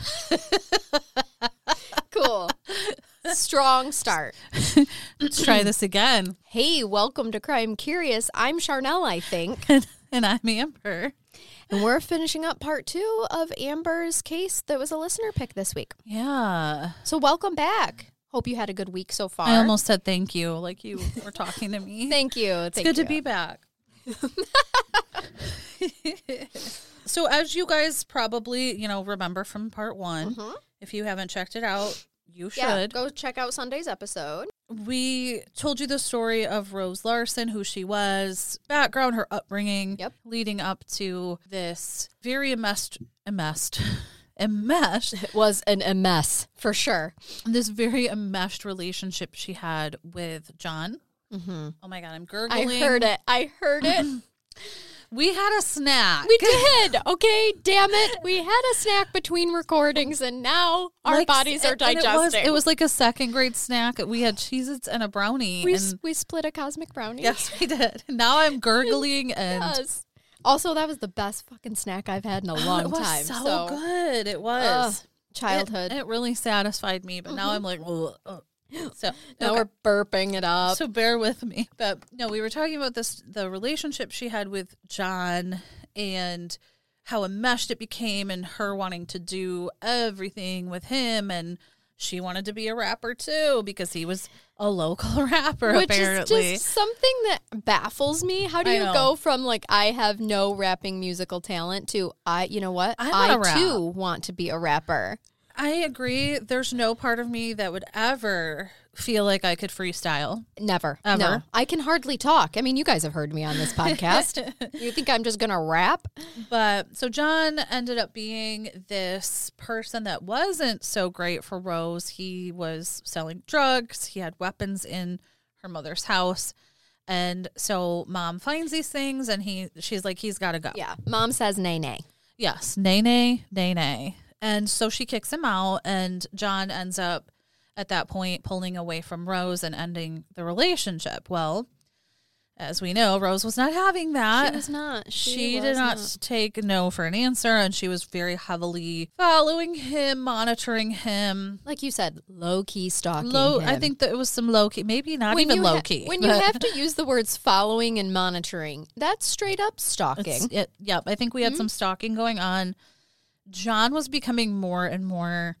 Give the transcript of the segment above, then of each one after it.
cool. Strong start. Let's try this again. Hey, welcome to Crime Curious. I'm Charnel, I think. and I'm Amber. And we're finishing up part two of Amber's case that was a listener pick this week. Yeah. So, welcome back. Hope you had a good week so far. I almost said thank you, like you were talking to me. Thank you. it's Thank good you. to be back. So, as you guys probably, you know, remember from part one, Mhm. if you haven't checked it out, you Yeah, should. go check out Sunday's episode. we told you the story of Rose Larson, who she was, background, her upbringing, Yep. leading up to this very enmeshed, enmeshed, enmeshed It was an mess for sure. this very enmeshed relationship she had with John. Mm-hmm. Oh my god, I'm gurgling. I heard it. I heard it. We had a snack. We did. Okay, damn it. We had a snack between recordings and now our Like, bodies are and it was- digesting. It was, like a second grade snack. We had Cheez-Its and a brownie. we, and we split a cosmic brownie. yes, we did. Now I'm gurgling and Yes. Also, that was the best fucking snack I've had in a oh, long it was time. so, good. It was. childhood. It, it really satisfied me, but now mm-hmm. I'm like, ugh, ugh. so now okay. we're burping it up. So bear with me. But no, we were talking about this the relationship she had with John and how enmeshed it became and her wanting to do everything with him and she wanted to be a rapper too because he was a local rapper Which apparently. is just something that baffles me. How do you go from like I have no rapping musical talent to I, you know what? I I too want to be a rapper. I agree. There's no part of me that would ever feel like I could freestyle. Never, Ever. No, I can hardly talk. I mean, you guys have heard me on this podcast. you think I'm just gonna rap? But so John ended up being this person that wasn't so great for Rose. He was selling drugs, he had weapons in her mother's house. And so mom finds these things and he she's like, he's gotta go. Yeah. Mom says nay nay. Yes. Nay nay, nay nay. And so she kicks him out and John ends up at that point pulling away from Rose and ending the relationship. Well, as we know, Rose was not having that She was not. She, she was did not, take no for an answer and she was very heavily following him monitoring him Like you said, low key stalking. low i think that it was some low key maybe not even low ha- key when you have to use the words following and monitoring, that's straight up stalking. it, yep i think we had mm-hmm. some stalking going on john was becoming more and more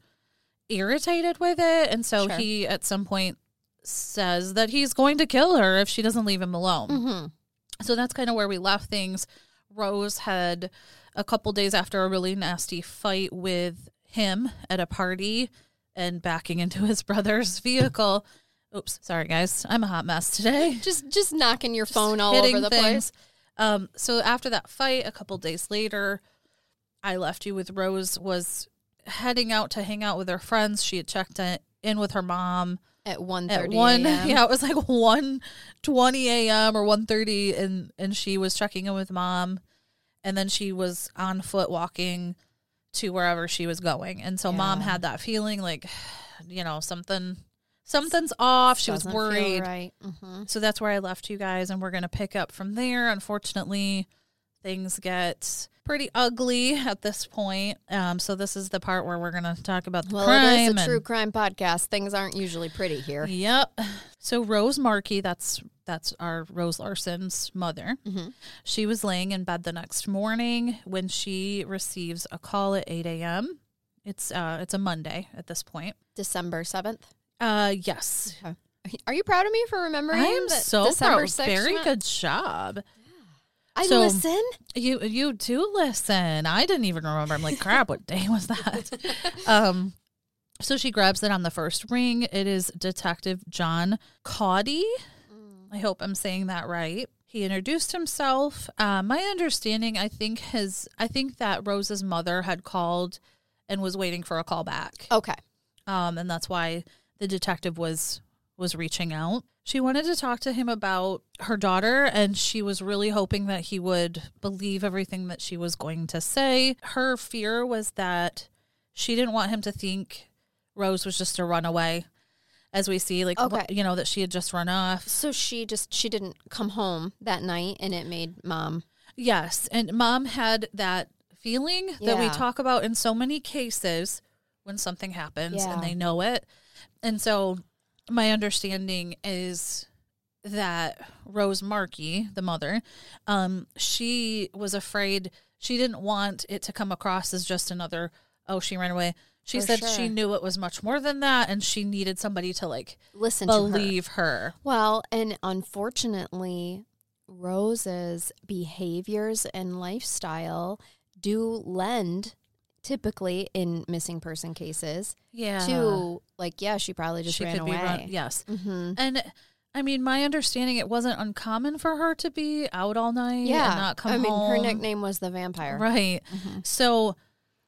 irritated with it and so Sure. he at some point says that he's going to kill her if she doesn't leave him alone hmm So that's kind of where we left things. Rose had a couple days after a really nasty fight with him at a party and backing into his brother's vehicle. Oops, sorry guys. I'm a hot mess today. Just just knocking your phone all over the place. Um, so after that fight, a couple days later, I left you with Rose was heading out to hang out with her friends. She had checked in- with her mom At one at thirty. one yeah it was like 1 20 a.m or 1.30 and and she was checking in with mom and then she was on foot walking to wherever she was going and so mom had that feeling like you know something something's off she was worried right. hmm so that's where i left you guys and we're going to pick up from there unfortunately things get pretty ugly at this point um so this is the part where we're going to talk about the Well, crime it is a and- true crime podcast. Things aren't usually pretty here. Yep. So Rose Markey, that's that's our Rose Larson's mother. Mhm. She was laying in bed the next morning when she receives a call at eight a.m. It's uh it's a Monday at this point. December seventh. Uh yes, Are you proud of me for remembering? I am that so December proud. 6th Very good job. I So- listen. You you do listen. I didn't even remember. I'm like, crap. What day was that? um. So she grabs it on the first ring. It is Detective John Cawdy. I hope I'm saying that right. He introduced himself. Uh, my understanding, I think his, I think that Rose's mother had called and was waiting for a call back. Okay. Um, and that's why the detective was was reaching out. She wanted to talk to him about her daughter, and she was really hoping that he would believe everything that she was going to say. Her fear was that she didn't want him to think Rose was just a runaway, as we see, like Okay. you know that she had just run off. So she just she didn't come home that night, and it made mom. Yes, and mom had that feeling that we talk about in so many cases when something happens Yeah. and they know it. And so my understanding is that Rose Markey, the mother, um, she was afraid she didn't want it to come across as just another oh she ran away. She For said sure. she knew it was much more than that and she needed somebody to like Listen to her. believe her. Well, and unfortunately, Rose's behaviors and lifestyle do lend typically in missing person cases Yeah. to like yeah she probably just she ran could away be run yes. hmm And I mean, my understanding, it wasn't uncommon for her to be out all night yeah and not come i mean her nickname was the vampire Right. Mhm. So,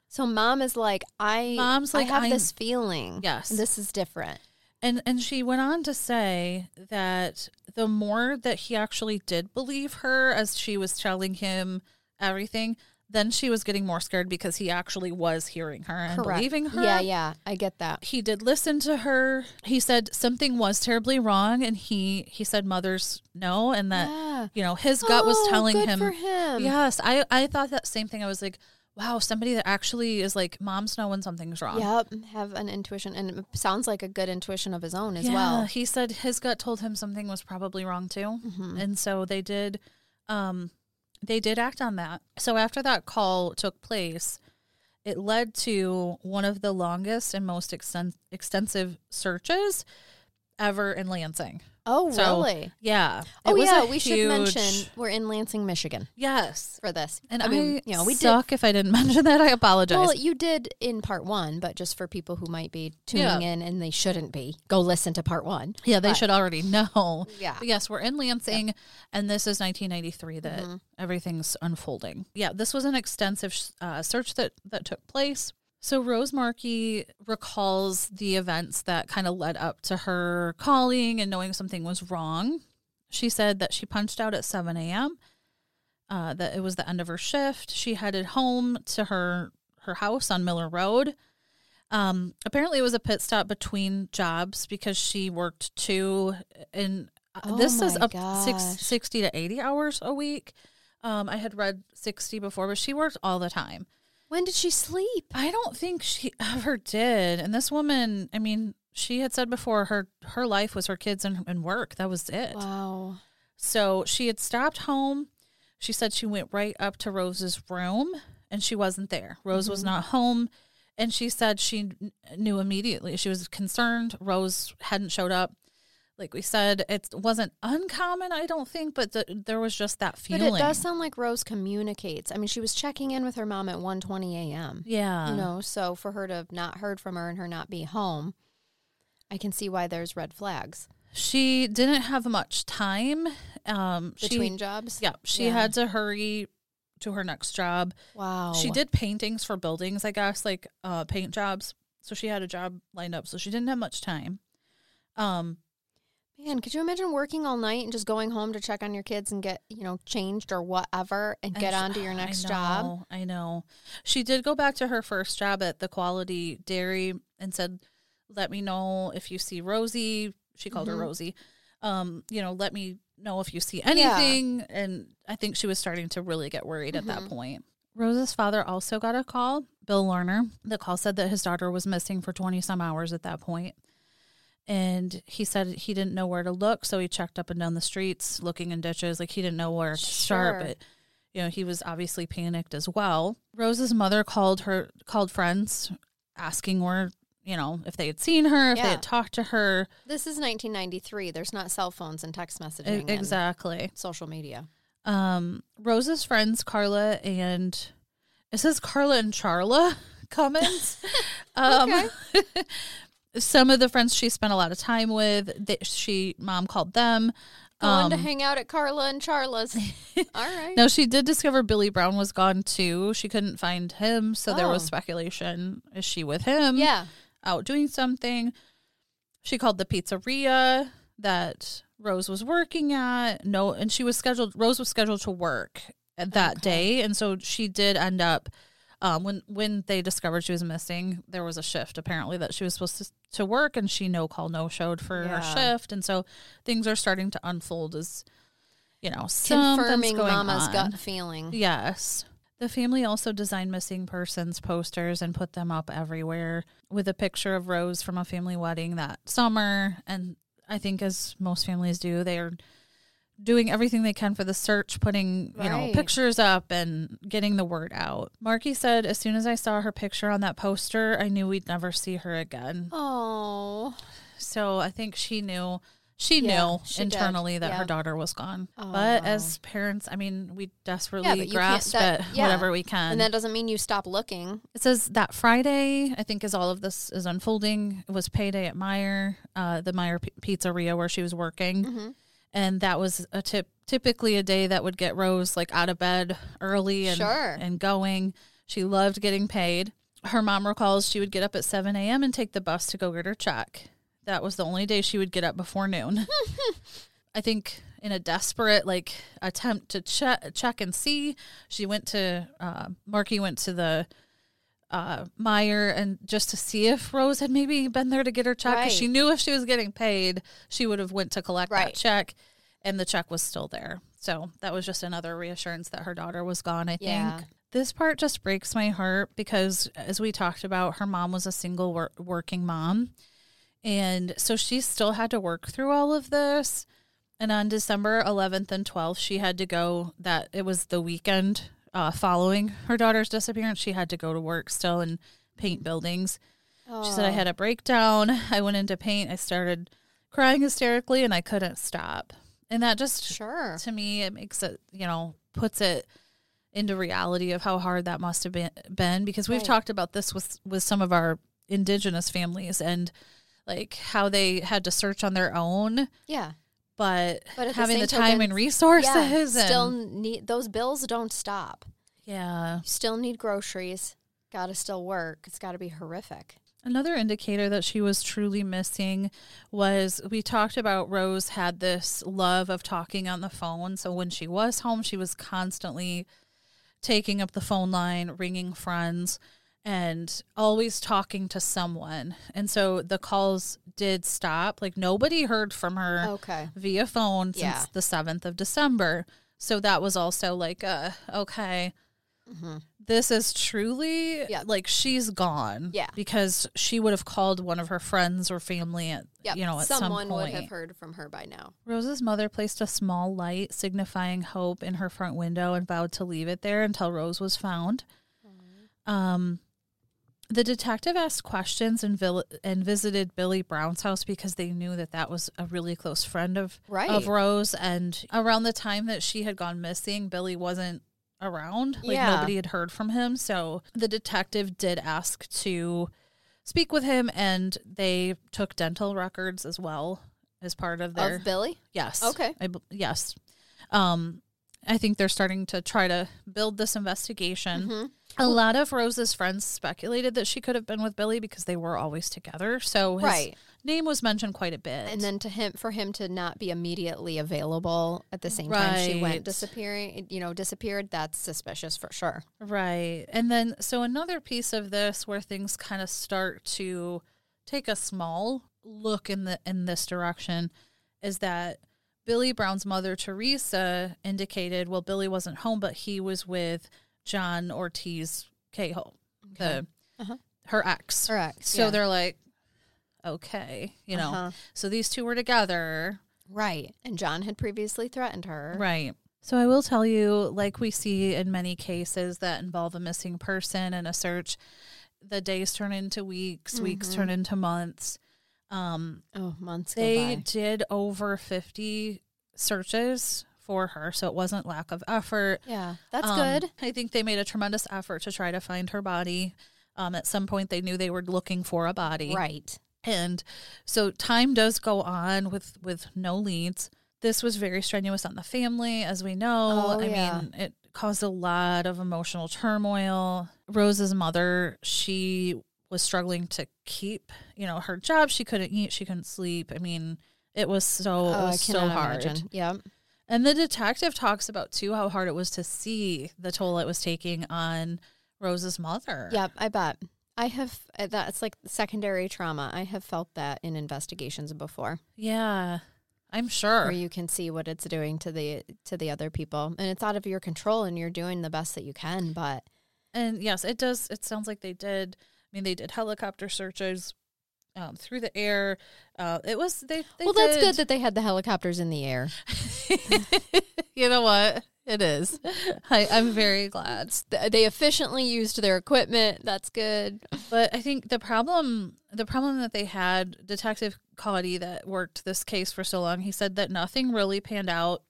so mom is like i Mom's i like, have I'm- this feeling Yes. this is different and and she went on to say that the more that he actually did believe her as she was telling him everything, then she was getting more scared because he actually was hearing her and correct believing her. yeah yeah i get that he did listen to her. He said something was terribly wrong, and he he said mothers know, and that yeah. you know his gut was Oh, telling good him for him Yes, I I thought that same thing. I was like, wow, somebody that actually is like moms know when something's wrong. Yep, have an intuition, and it sounds like a good intuition of his own as Yeah, well. He said his gut told him something was probably wrong too, Mhm. and so they did, um, they did act on that. So after that call took place, it led to one of the longest and most exten- extensive searches ever in Lansing. Oh, So, really? Yeah. Oh, yeah. We should mention we're in Lansing, Michigan Yes. for this. And I mean, you know, we did. suck if I didn't mention that. I apologize. Well, you did in part one, but just for people who might be tuning Yeah. in and they shouldn't be, go listen to part one. Yeah, they But- should already know. Yeah. But yes, we're in Lansing, and this is 1993 that Mhm. everything's unfolding. Yeah, this was an extensive uh, search that that took place. So Rose Markey recalls the events that kind of led up to her calling and knowing something was wrong. She said that she punched out at 7 a.m. Uh, that it was the end of her shift. She headed home to her her house on Miller Road. Um, apparently, it was a pit stop between jobs because she worked two, and uh, Oh this is up six, 60 to 80 hours a week. Um, I had read 60 before, but she worked all the time. When did she sleep? I don't think she ever did. And this woman, I mean, she had said before her her life was her kids and, and work. That was it. Wow. So she had stopped home. She said she went right up to Rose's room and she wasn't there. Rose was mm-hmm. not home. And she said she knew immediately. She was concerned. Rose hadn't showed up. Like we said, it wasn't uncommon, I don't think, but th- there was just that feeling. But it does sound like Rose communicates. I mean, she was checking in with her mom at 1.20 a.m. Yeah. you know, so for her to have not heard from her and her not be home, I can see why there's red flags She didn't have much time. Um, she- between jobs. Yeah, she Yeah. had to hurry to her next job. Wow. She did paintings for buildings, I guess, like uh, paint jobs. So she had a job lined up, so she didn't have much time. Um, Man, could you imagine working all night and just going home to check on your kids and get, you know, changed or whatever and get sh- on to your I next job? I know. She did go back to her first job at the Quality Dairy and said, "Let me know if you see Rosie." She called Mhm. her Rosie. Um, you know, let me know if you see anything. And I think she was starting to really get worried at that Mhm. point. Rose's father also got a call, Bill Lerner. The call said that his daughter was missing for 20 some hours at that point. And he said he didn't know where to look, so he checked up and down the streets looking in ditches. Like he didn't know where to start, but you know, he was obviously panicked as well. Rose's mother called her called friends asking where, you know, if they had seen her, if they had talked to her. This is 1993. There's not cell phones and text messaging exactly. social media. Um Rose's friends Carla and it says Carla and Charla Cummins. um some of the friends she spent a lot of time with, they, she mom called them. Going to Um, hang out at Carla and Charla's. All right. No, she did discover Billy Brown was gone too. She couldn't find him, so there was Oh. speculation: is she with him? Yeah. out doing something. She called the pizzeria that Rose was working at. No, and she was scheduled. Rose was scheduled to work at that day, and so she did end up. Um, when when they discovered she was missing, there was a shift apparently that she was supposed to, to work, and she no call no showed for her shift, and so things are starting to unfold as you know Confirming Mama's on. gut feeling. Yes. The family also designed missing persons posters and put them up everywhere with a picture of Rose from a family wedding that summer. And I think, as most families do, they are doing everything they can for the search, putting, you know, Right. pictures up and getting the word out. Marky said, as soon as I saw her picture on that poster, I knew we'd never see her again. Oh. So I think she knew she Yeah, knew she did. internally that her Yeah. daughter was gone. Oh, but wow. as parents, I mean, we desperately but you can't- grasp that- at yeah. whatever we can. And that doesn't mean you stop looking. it says that Friday, I think, as all of this is unfolding, it was payday at Meyer, uh, the Meyer P- Pizzeria where she was working, Mm-hmm. And that was a tip. Typically, a day that would get Rose like out of bed early and Sure. and going. She loved getting paid. Her mom recalls she would get up at seven a.m. and take the bus to go get her check. That was the only day she would get up before noon. I think in a desperate like attempt to check check and see, she went to uh, Marky went to the uh, Meyer and just to see if Rose had maybe been there to get her check. 'cause She Right. knew if she was getting paid, she would have went to collect that check, and the check was still there. So that was just another reassurance that her daughter was gone. I Yeah. think this part just breaks my heart because, as we talked about, her mom was a single wor- working mom. And so she still had to work through all of this. And on December 11th and 12th, she had to go, that it was the weekend uh, following her daughter's disappearance. She had to go to work still and paint buildings. She said, I had a breakdown. I went into paint. I started crying hysterically and I couldn't stop. And that just, Sure. to me, it makes it, you know, puts it into reality of how hard that must have been, been because we've Right. talked about this with, with some of our indigenous families and like how they had to search on their own, Yeah. But, But at the having the, time token, and resources Yeah. and Still need those bills don't stop. yeah. You still need groceries. Got to still work. It's got to be horrific. Another indicator that she was truly missing was we talked about Rose had this love of talking on the phone. So when she was home, she was constantly taking up the phone line, ringing friends, and always talking to someone. And so the calls did stop. Like nobody heard from her Okay. via phone Yeah. since the 7th of December. So that was also like, uh, okay, this is truly Mm-hmm. Yeah. like she's gone. Yeah. Because she would have called one of her friends or family at, Yep. you know, at Someone some point. would have heard from her by now. Rose's mother placed a small light signifying hope in her front window and vowed to leave it there until Rose was found. Um, the detective asked questions and, vil- and visited Billy Brown's house because they knew that that was a really close friend of Right. of Rose. And around the time that she had gone missing, Billy wasn't around. Like Yeah. nobody had heard from him. So the detective did ask to speak with him, and they took dental records as well as part of their Of Billy? Yes. Okay. I, yes. Um, I think they're starting to try to build this investigation. Mm-hmm. A lot of Rose's friends speculated that she could have been with Billy because they were always together. So his Right. name was mentioned quite a bit. And then to him, for him to not be immediately available at the same time she Right. went disappearing, you know, disappeared. That's suspicious for sure. Right. And then, so another piece of this where things kind of start to take a small look in the in this direction is that Billy Brown's mother Teresa indicated, well, Billy wasn't home, but he was with John Ortiz Cahill, the Uh-huh. her ex. Correct. So they're like, okay, you know. Uh-huh. So these two were together. right. And John had previously threatened her. Right. So I will tell you, like we see in many cases that involve a missing person and a search, the days turn into weeks, weeks Mm-hmm. turn into months. Um, Oh, months go they did over 50 searches for her, so it wasn't lack of effort. Yeah, that's Um, good. I think they made a tremendous effort to try to find her body. Um, at some point, they knew they were looking for a body. Right. And so time does go on with with no leads. This was very strenuous on the family, as we know. Oh, I yeah. mean, it caused a lot of emotional turmoil. Rose's mother, she was struggling to keep, you know, her job. She couldn't eat, she couldn't sleep. I mean, it was so it Oh, I was so hard. imagine. Yep. And the detective talks about too how hard it was to see the toll it was taking on Rose's mother. Yep, I bet. I have uh, that's like secondary trauma. I have felt that in investigations before, Yeah. I'm sure. where you can see what it's doing to the to the other people, and it's out of your control, and you're doing the best that you can. But And yes, it does. It sounds like they did. I mean, they did helicopter searches um, through the air. Uh, it was they. they well, that's good that they had the helicopters in the air. you know what? It is. I, I'm very glad. They efficiently used their equipment. That's good. But I think the problem, the problem that they had, Detective Cody that worked this case for so long, he said that nothing really panned out.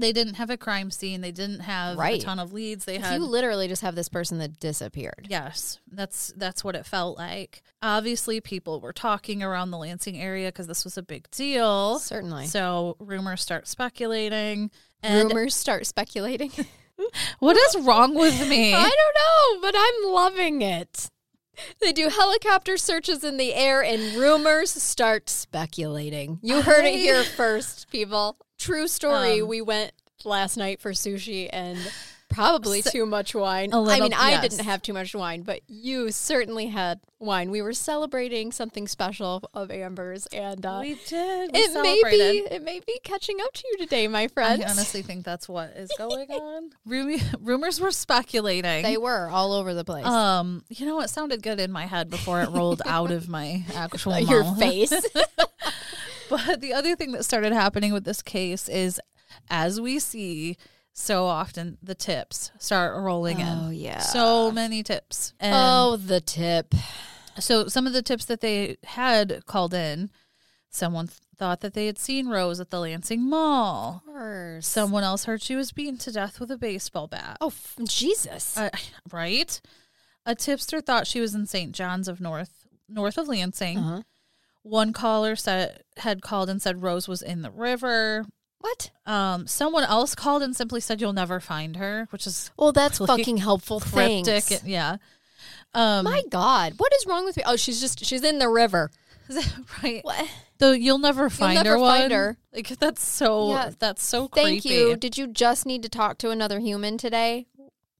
They didn't have a crime scene. They didn't have Right. a ton of leads. They had you literally just have this person that disappeared. Yes, that's that's what it felt like. Obviously, people were talking around the Lansing area because this was a big deal. Certainly. So rumors start speculating. And Rumors start speculating. what is wrong with me? I don't know, but I'm loving it. They do helicopter searches in the air and rumors start speculating. You heard it here first, people. True story. Um, we went last night for sushi and probably too much wine. A I little- mean, I didn't have too much wine, but you certainly had wine. We were celebrating something special of Amber's and uh, we did. We it may be it may be catching up to you today, my friend. I honestly think that's what is going on. Rumi- rumors were speculating. they were all over the place. um, you know, it sounded good in my head before it rolled out of my actual Your mouth. face. But the other thing that started happening with this case is, as we see so often, the tips start rolling Oh, in. Oh yeah. So many tips. And oh, the tip. so some of the tips that they had called in, someone th- thought that they had seen Rose at the Lansing Mall. course. Someone else heard she was beaten to death with a baseball bat. oh, f- Jesus. Uh, right? A tipster thought she was in St. John's of North, north of Lansing. Uh-huh. One caller said had called and said Rose was in the river. What? Um, someone else called and simply said you'll never find her, which is Well, that's Really fucking helpful. cryptic. Thanks. Yeah. Um, My God, what is wrong with me? Oh, she's just she's in the river. right. What? The you'll never find her. never her find one. her. Like that's so Yeah. that's so Thank creepy. you. Did you just need to talk to another human today?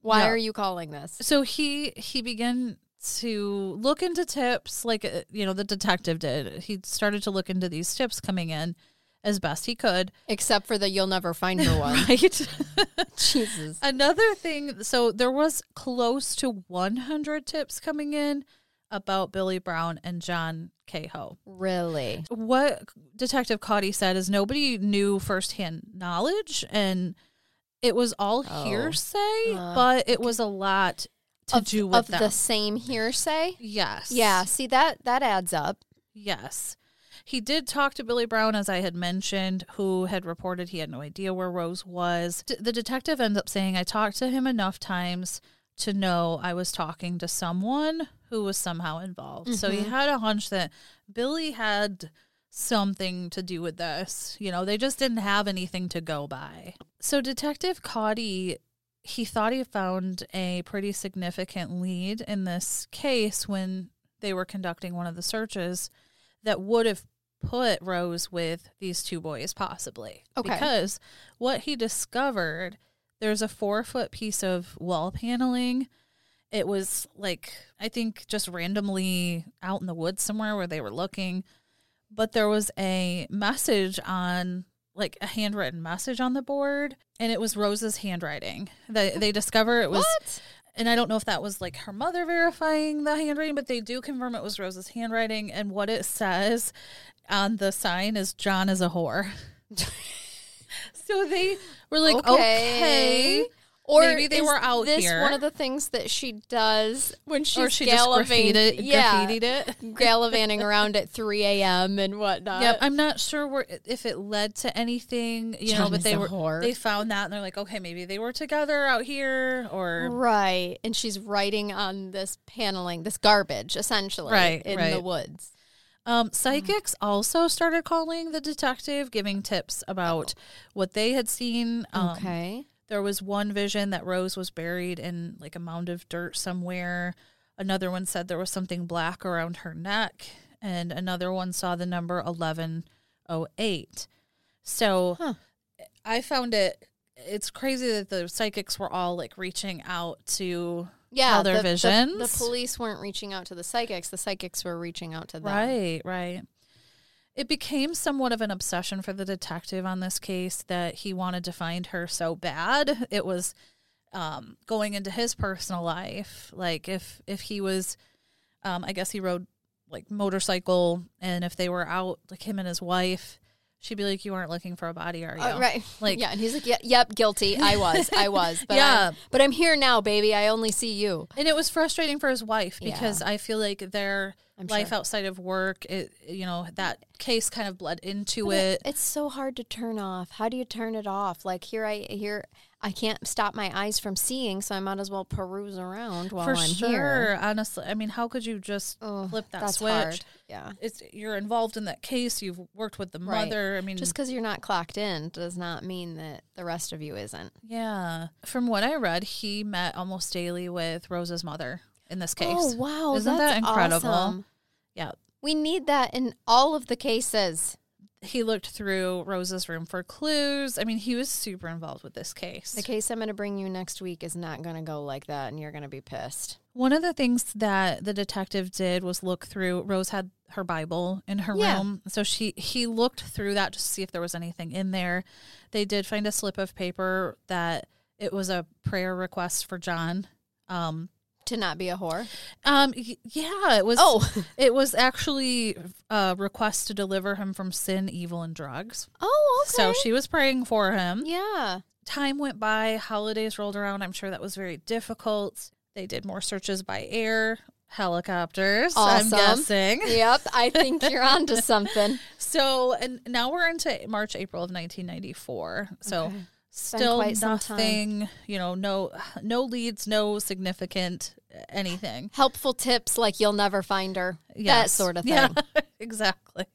Why No. are you calling this? So he he began to look into tips like uh, you know the detective did. He started to look into these tips coming in as best he could. Except for the you'll never find her one. Right. Jesus. Another thing, so there was close to 100 tips coming in about Billy Brown and John Kehoe. Really? What Detective Cotty said is nobody knew firsthand knowledge, and it was all Oh. hearsay, Uh, but it was a lot to of, do with of them. the same hearsay? yes. Yeah, see that that adds up. Yes. He did talk to Billy Brown, as I had mentioned, who had reported he had no idea where Rose was. D- the detective ends up saying, I talked to him enough times to know I was talking to someone who was somehow involved. So he mm-hmm. had a hunch that Billy had something to do with this. You know, they just didn't have anything to go by. So Detective Cotty, he thought he found a pretty significant lead in this case when they were conducting one of the searches that would have put Rose with these two boys possibly. Okay. Because what he discovered, there's a four foot piece of wall paneling. It was like, I think just randomly out in the woods somewhere where they were looking. But there was a message on, like a handwritten message on the board, and it was Rose's handwriting. They, they discover it was What? and I don't know if that was like her mother verifying the handwriting, but they do confirm it was Rose's handwriting. And what it says on the sign is John is a whore. so they were like, okay. Or Maybe they is were out this here. one of the things that she does when she's or she just gallivanting, graffitied, yeah, graffitied it. gallivanting around at 3 a.m. and whatnot. Yep, I'm not sure where if it led to anything, you know, but they were whore. they found that and they're like, okay, maybe they were together out here or Right. And she's writing on this paneling, this garbage, essentially, Right, in right. the woods. Um, psychics also started calling the detective, giving tips about what they had seen. Um, okay. There was one vision that Rose was buried in like a mound of dirt somewhere. Another one said there was something black around her neck, and another one saw the number 1108. So Huh. I found it it's crazy that the psychics were all like reaching out to Yeah, their the, the- visions. The, police weren't reaching out to the psychics. The psychics were reaching out to them. Right, right. It became somewhat of an obsession for the detective on this case that he wanted to find her so bad. It was um, going into his personal life. Like if if he was, um, I guess he rode like motorcycle, and if they were out, like him and his wife, she'd be like, "You aren't looking for a body, are you?" Uh, right. Like- yeah, and he's like, yeah, "Yep, guilty. I was. I was. But Yeah. I'm, but I'm here now, baby. I only see you." And it was frustrating for his wife Yeah. because I feel like their I'm life sure. outside of work, it you know that case kind of bled into But it. It's so hard to turn off. How do you turn it off? Like here, I here I can't stop my eyes from seeing, so I might as well peruse around while For I'm sure, here. honestly. I mean, how could you just Oh, flip that switch? hard. Yeah. It's you're involved in that case. You've worked with the Right. mother. I mean, Just because you're not clocked in does not mean that the rest of you isn't. yeah. From what I read, he met almost daily with Rose's mother in this oh, case. Oh wow, Isn't that's that incredible? awesome. Yeah, We need that in all of the cases. he looked through Rose's room for clues. I mean, he was super involved with this case. The case I'm going to bring you next week is not going to go like that, and you're going to be pissed. One of the things that the detective did was look through. Rose had her Bible in her Yeah. room, so she he looked through that to see if there was anything in there. They did find a slip of paper that it was a prayer request for John. Um, To not be a whore. um, y- yeah, it was. Oh. it was actually a request to deliver him from sin, evil, and drugs. Oh, okay. So she was praying for him. yeah. Time went by, holidays rolled around. I'm sure that was very difficult. They did more searches by air, helicopters, Awesome. I'm guessing. Yep. I think you're onto something. So, and now we're into March, April of 1994. So, Okay. still quite some time. nothing, you know, no no leads, no significant anything. Helpful tips like you'll never find her. That sort of thing. Yeah, exactly.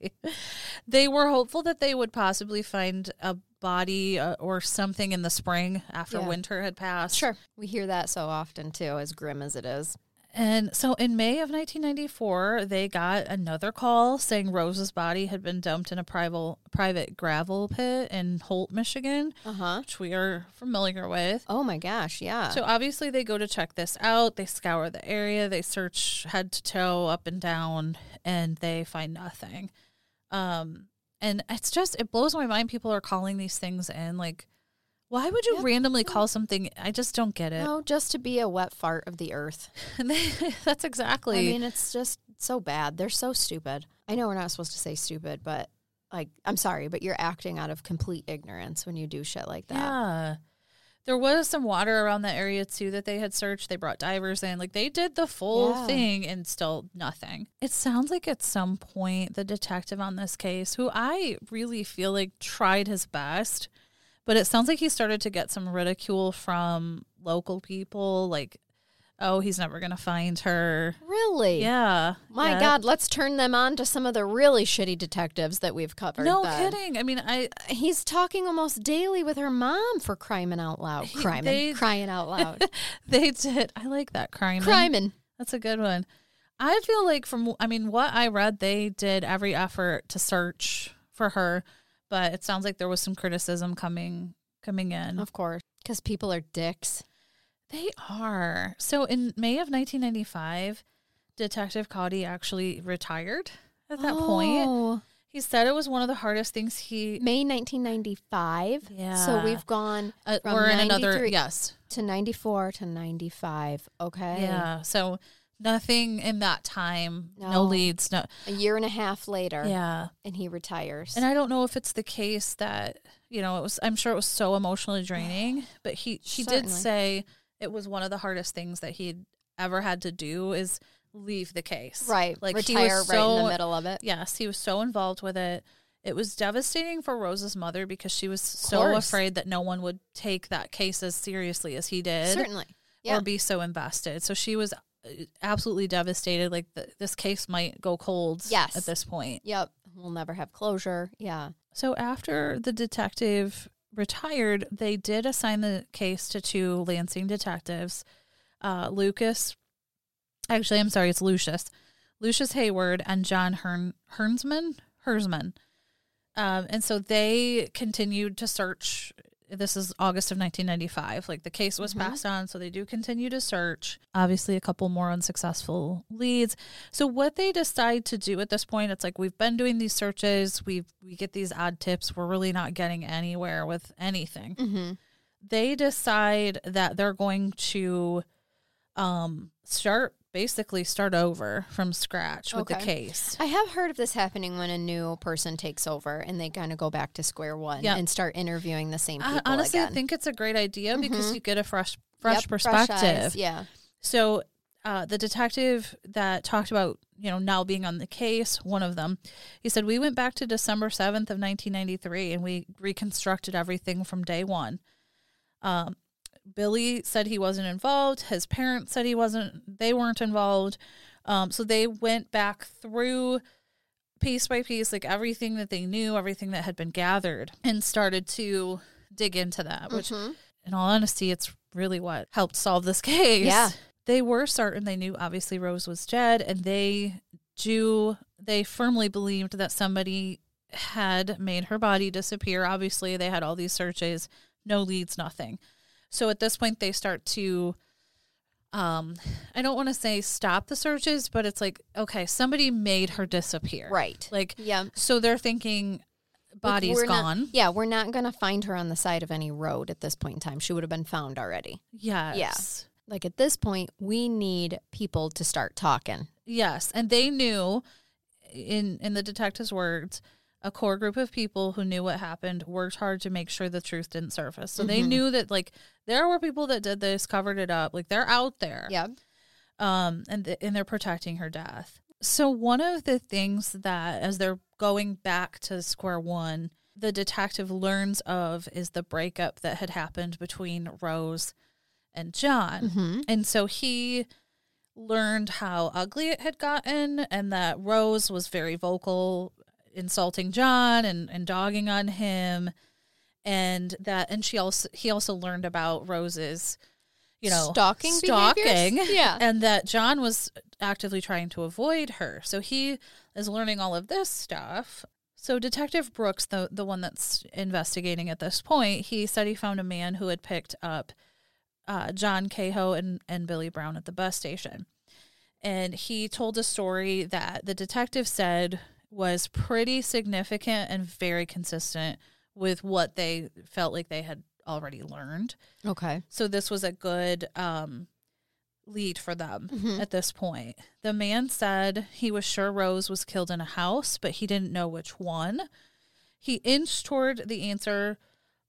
They were hopeful that they would possibly find a body uh, or something in the spring after Yeah. winter had passed. Sure. We hear that so often too, as grim as it is. And so in May of 1994, they got another call saying Rose's body had been dumped in a private private gravel pit in Holt, Michigan, Uh huh. which we are familiar with. Oh my gosh. Yeah. So obviously they go to check this out. They scour the area. They search head to toe, up and down, and they find nothing. Um, and it's just it blows my mind. People are calling these things in. Like, why would you Yep. randomly call something? I just don't get it. no, just to be a wet fart of the earth. That's exactly. I mean, it's just so bad. They're so stupid. I know we're not supposed to say stupid, but like, I'm sorry, but you're acting out of complete ignorance when you do shit like that. Yeah. There was some water around that area too that they had searched. They brought divers in. Like they did the full Yeah. thing and still nothing. It sounds like at some point the detective on this case, who I really feel like tried his best, but it sounds like he started to get some ridicule from local people like, oh, he's never going to find her. Really? Yeah. My Yeah. God, let's turn them on to some of the really shitty detectives that we've covered. No then. kidding. I mean, I He's talking almost daily with her mom for crying out loud. He- Crying, they- crying out loud. they did. I like that crime. crying. That's a good one. I feel like from I mean what I read they did every effort to search for her, but it sounds like there was some criticism coming coming in. Of course, because people are dicks. They are. So in May of 1995, Detective Cody actually retired at that point. Oh, He said it was one of the hardest things he May 1995. Yeah. So we've gone uh, from we're in another 93 yes. to 94 to 95. Okay. Yeah. So nothing in that time, no, No. leads, no A year and a half later, Yeah. and he retires. And I don't know if it's the case that you know it was. I'm sure it was so emotionally draining, but he he did say it was one of the hardest things that he'd ever had to do is leave the case. right. like he retire was right in the middle of it. Yes, he was so involved with it. It was devastating for Rose's mother because she was so afraid that no one would take that case as seriously as he did Certainly. Yeah. or be so invested. So she was absolutely devastated. Like th- this case might go cold. Yes. at this point. Yep. We'll never have closure. Yeah. So after the detective retired, they did assign the case to two Lansing detectives, uh, Lucas. Actually, I'm sorry, it's Lucius, Lucius Hayward and John Hern Hernsman Hersman. Um, and so they continued to search. This is August of 1995. Like the case was passed on, so they do continue to search. Obviously, a couple more unsuccessful leads. So what they decide to do at this point, it's like we've been doing these searches. We we get these odd tips. We're really not getting anywhere with anything. Mm-hmm. They decide that they're going to um start basically start over from scratch with the case. I have heard of this happening when a new person takes over and they kind of go back to square one Yeah. and start interviewing the same people I honestly again. think it's a great idea because Mhm. you get a fresh fresh Yep, perspective. eyes, yeah. So uh, the detective that talked about you know now being on the case, one of them, he said we went back to December seventh of nineteen ninety three and we reconstructed everything from day one. Um, Billy said he wasn't involved. His parents said he wasn't. They weren't involved. Um, so they went back through piece by piece, like everything that they knew, everything that had been gathered, and started to dig into that. Which, Mhm. in all honesty, it's really what helped solve this case. Yeah. They were certain they knew obviously Rose was dead, and they do they firmly believed that somebody had made her body disappear. Obviously, they had all these searches, no leads, nothing. So at this point, they start to, um, I don't want to say stop the searches, but it's like, okay, somebody made her disappear. Right. Like, Yeah. so they're thinking Like, body's not- gone. yeah, we're not going to find her on the side of any road at this point in time. She would have been found already. yes. Like at this point, we need people to start talking. Yes, and they knew, in in the detective's words, a core group of people who knew what happened worked hard to make sure the truth didn't surface. So they Mhm. knew that like there were people that did this, covered it up, like they're out there. Yeah. um, and th- and they're protecting her death. So one of the things that, as they're going back to square one, the detective learns of is the breakup that had happened between Rose and John, Mm-hmm. and so he learned how ugly it had gotten, and that Rose was very vocal, insulting John and and dogging on him, and that and she also he also learned about Rose's. You know, Stalking stalking, behaviors? Yeah. and that John was actively trying to avoid her. So he is learning all of this stuff. So Detective Brooks, the the one that's investigating at this point, he said he found a man who had picked up uh, John Kehoe and, and Billy Brown at the bus station. And he told a story that the detective said was pretty significant and very consistent with what they felt like they had already learned. Okay. So this was a good um, lead for them Mhm. at this point. The man said he was sure Rose was killed in a house, but he didn't know which one. He inched toward the answer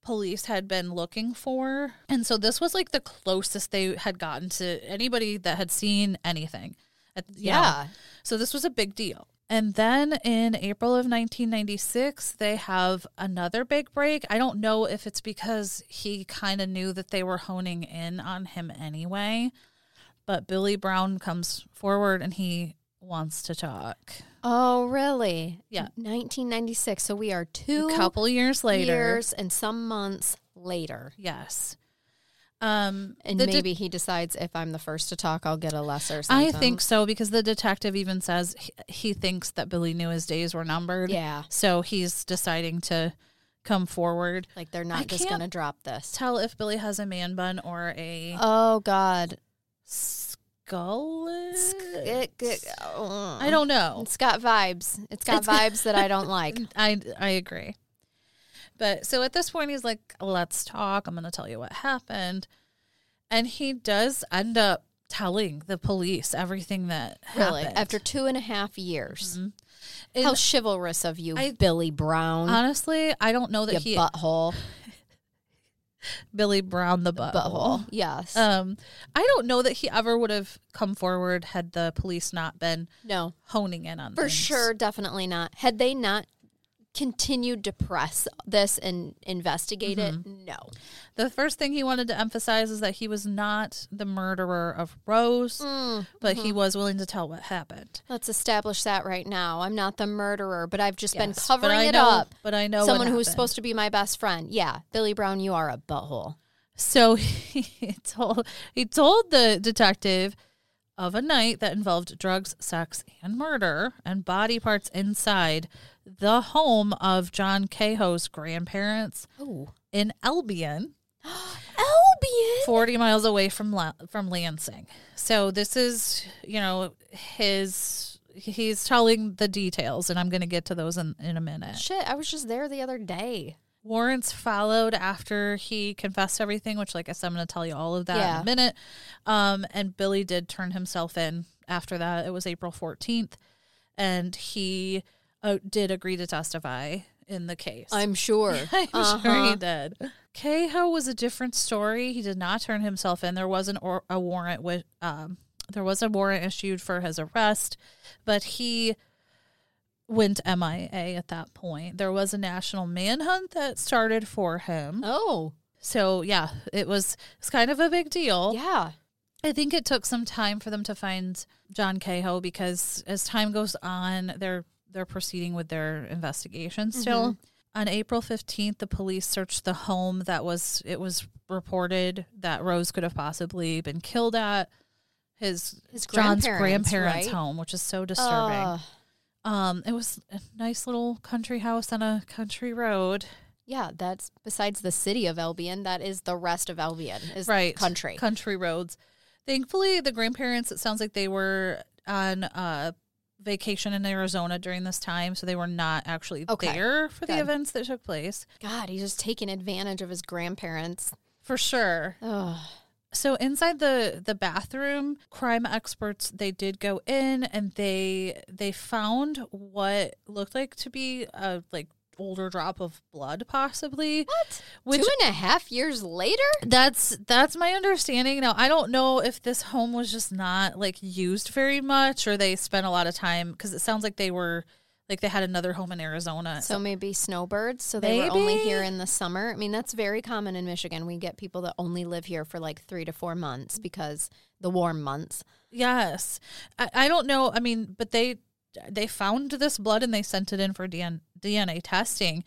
police had been looking for. And so this was like the closest they had gotten to anybody that had seen anything. At, you know. Yeah. So this was a big deal. And then in April of 1996, they have another big break. I don't know if it's because he kind of knew that they were honing in on him anyway, but Billy Brown comes forward and he wants to talk. Oh, really? Yeah. 1996. So we are two a couple years later. years and some months later. Yes. Um, And the de- maybe he decides if I'm the first to talk, I'll get a lesser I think so because the detective even says he, he thinks that Billy knew his days were numbered. Yeah. So he's deciding to come forward. Like they're I not just going to drop this. Tell if Billy has a man bun or a Oh, God. skullet. It- it- oh. I don't know. It's got vibes. It's got It's got- vibes that I don't like. I I agree. But so at this point he's like, "Let's talk. I'm going to tell you what happened." And he does end up telling the police everything that Really. happened. After two and a half years. Mhm. How chivalrous of you, I- Billy Brown. honestly, I don't know that you he butthole. Billy Brown the butthole. Butthole. Yes. Um, I don't know that he ever would have come forward had the police not been no. honing in on For things. sure, definitely not. Had they not continued to press this and investigate it, Mm-hmm. no. The first thing he wanted to emphasize is that he was not the murderer of Rose, Mm, but he was willing to tell what happened. Let's establish that right now. I'm not the murderer, but I've just been Yes, but covering it know- up. But I know Someone who's supposed to be my best friend. Yeah, Billy Brown, you are a butthole. So he told he told the detective of a night that involved drugs, sex, and murder, and body parts inside the home of John Kehoe's grandparents Oh. in Albion, Albion. forty miles away from La- from Lansing. So this is you know his he's telling the details, and I'm going to get to those in in a minute. Shit, I was just there the other day. Warrants followed after he confessed everything, which, like I said, I'm going to tell you all of that in a minute. Um, and Billy did turn himself in after that. It was April 14th, and he uh, did agree to testify in the case. I'm sure. I'm sure Uh-huh. he did. Kehoe was a different story. He did not turn himself in. There was an or- a warrant with um, there was a warrant issued for his arrest, but he went MIA at that point. There was a national manhunt that started for him. Oh, So yeah, it was it's kind of a big deal. yeah. I think it took some time for them to find John Kehoe because as time goes on, they're they're proceeding with their investigation still. On April 15th, the police searched the home that was it was reported that Rose could have possibly been killed at his His John's grandparents, grandparents' right? home, which is so disturbing. Uh, um, it was a nice little country house on a country road. yeah, that's besides the city of Albion, that is the rest of Albion is right country. country roads thankfully the grandparents it sounds like they were on uh vacation in arizona during this time so they were not actually Okay. there for the events that took place God, he's just taking advantage of his grandparents. for sure Oh, so inside the the bathroom crime experts they did go in and they they found what looked like to be a like older drop of blood possibly what? Which- Two and a half years later? That's that's my understanding. Now I don't know if this home was just not like used very much, or they spent a lot of time because it sounds like they were like they had another home in Arizona. So maybe snowbirds. So they were only here in the summer. I mean, that's very common in Michigan. We get people that only live here for like three to four months because the warm months. yes, I, I don't know. I mean, but they they found this blood and they sent it in for DNA testing,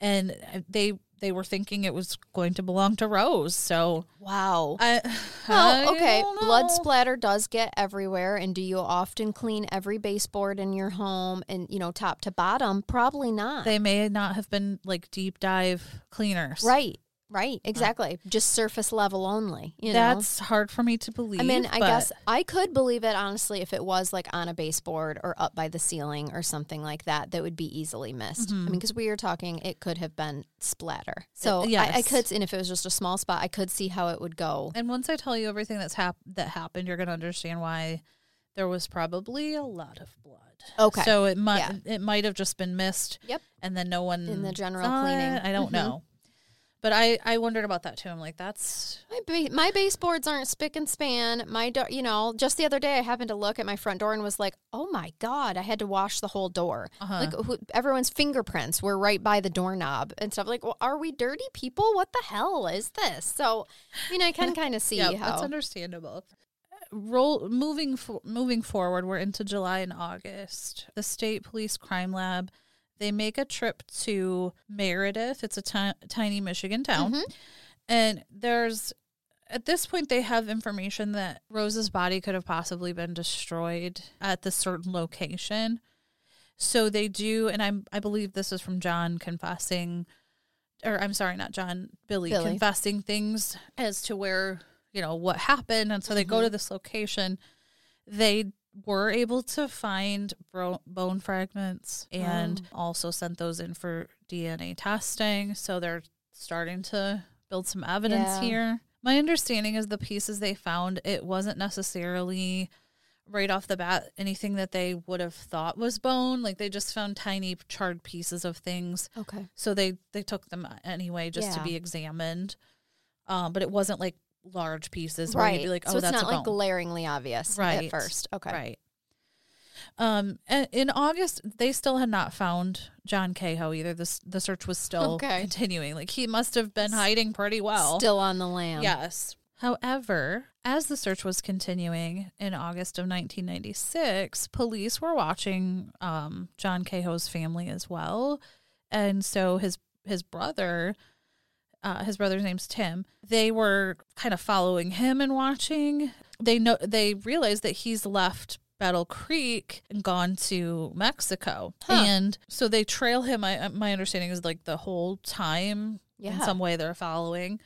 and they they were thinking it was going to belong to Rose. So Wow. I Well, I okay. Blood splatter does get everywhere. And do you often clean every baseboard in your home and, you know, top to bottom? Probably not. They may not have been like deep dive cleaners, right. Right. Exactly. Just surface level only. You know? That's hard for me to believe. I mean, I guess I could believe it honestly if it was like on a baseboard or up by the ceiling or something like that. That would be easily missed. I mean, because we were talking, it could have been splatter. So I, I could, and if it was just a small spot, I could see how it would go. And once I tell you everything that's hap- that happened, you're going to understand why there was probably a lot of blood. Okay. So it might Yeah. it might have just been missed. Yep. And then no one In the general saw it. cleaning. I don't Mhm. know. But I I wondered about that too. I'm like, that's My ba- my baseboards aren't spick and span. My door, you know, just the other day I happened to look at my front door and was like, "Oh my god!" I had to wash the whole door. Uh-huh. Like who, everyone's fingerprints were right by the doorknob and stuff. Like, well, are we dirty people? What the hell is this? So, I mean, I can kind of see yeah, how. that's understandable. Roll moving for, moving forward, we're into July and August. The state police crime lab they make a trip to Meredith. It's a tiny Michigan town, Mhm. and there's at this point they have information that Rose's body could have possibly been destroyed at the certain location. So they do, and I'm I believe this is from John confessing, or I'm sorry, not John, Billy, Billy. confessing things as to where you know what happened, and so they go to Mhm. this location. They were able to find bro- bone fragments and Oh. also sent those in for DNA testing. So they're starting to build some evidence Yeah. here. My understanding is the pieces they found, it wasn't necessarily right off the bat anything that they would have thought was bone. Like they just found tiny charred pieces of things. okay. So they they took them anyway just to be examined. Um, but it wasn't like large pieces where Right. you'd be like, oh, so it's that's not like glaringly obvious Right. at first. Okay. Right. Um, and in August, they still had not found John Kehoe either. This the search was still Okay. continuing. Like he must have been hiding pretty well. Still on the lam. Yes. However, as the search was continuing in August of 1996, police were watching um, John Kehoe's family as well, and so his his brother, uh, his brother's name's Tim. They were kind of following him and watching. They know they realized that he's left Battle Creek and gone to Mexico, Huh. and so they trail him. I, my understanding is like the whole time in some way they're following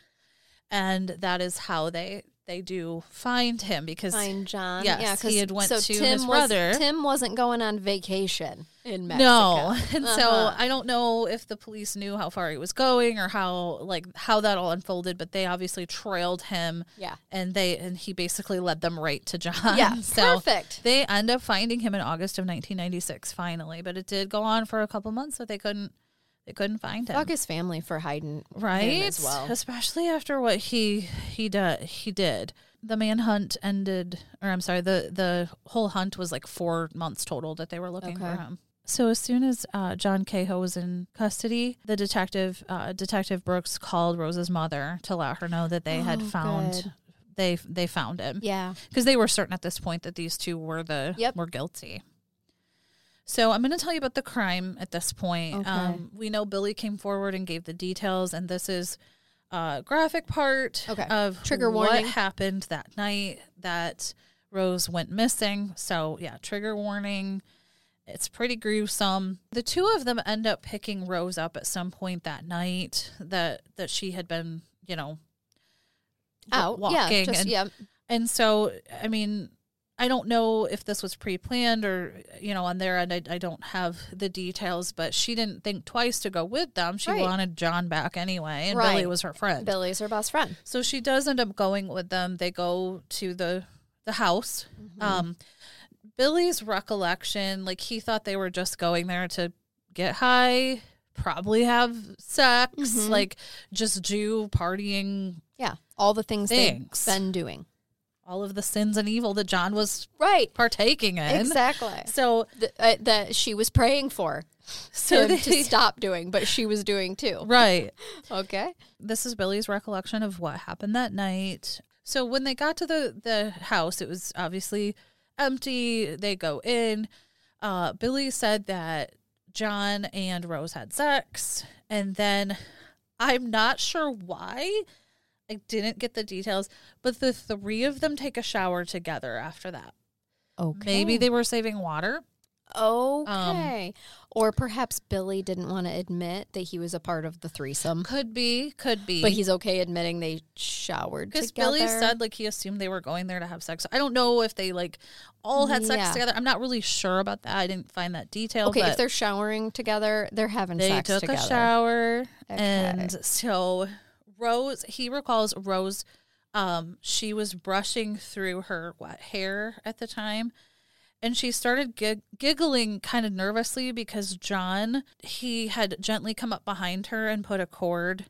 and that is how they they do find him because Find John. Yes, yeah, he had went so to Tim his was, brother. Tim wasn't going on vacation in Mexico. no and so Uh-huh. i don't know if the police knew how far he was going or how like how that all unfolded but they obviously trailed him Yeah. and they and he basically led them right to john Yeah, so perfect. they end up finding him in august of 1996 finally but it did go on for a couple months so they couldn't they couldn't find him Fuck his family for hiding right as well. especially after what he he did he did the manhunt ended or i'm sorry the the whole hunt was like four months total that they were looking Okay. for him so as soon as uh, john kehoe was in custody the detective uh, detective brooks called rose's mother to let her know that they had Oh, found good. they they found him Yeah. because they were certain at this point that these two were the Yep. were guilty. So I'm going to tell you about the crime at this point. Okay. Um, we know Billy came forward and gave the details, and this is a graphic part Okay. of Trigger warning. what happened that night that Rose went missing. So yeah, trigger warning. It's pretty gruesome. The two of them end up picking Rose up at some point that night that that she had been, you know, Out. walking yeah. Just, and yeah. and so, I mean, I don't know if this was pre planned or, you know, on their end, I, I don't have the details, but she didn't think twice to go with them. She Right. wanted John back anyway, and Billy was her friend. Billy's her best friend. So she does end up going with them. They go to the the house. Mm-hmm. Um, Billy's recollection, like he thought they were just going there to get high, probably have sex, Mhm. like just do partying, Yeah. All the things Thanks. they've been doing. all of the sins and evil that John was Right. partaking in. Exactly. So Th- uh, that she was praying for so they, to stop doing, but she was doing too. right. Okay. This is Billy's recollection of what happened that night. So when they got to the the house, it was obviously empty. They go in. Uh, Billy said that John and Rose had sex, and then I'm not sure why. I didn't get the details, but the three of them take a shower together after that. Okay. Maybe they were saving water. Okay. or perhaps Billy didn't want to admit that he was a part of the threesome, Could be, could be. but he's okay admitting they showered Because. Billy said like he assumed they were going there to have sex. I don't know if they like all had sex Yeah. together. I'm not really sure about that. I didn't find that detail. okay, if they're showering together, they're having they sex took together. a shower, Okay. and so Rose. He recalls Rose. Um, she was brushing through her wet hair at the time. And she started gig- giggling kind of nervously because John, he had gently come up behind her and put a cord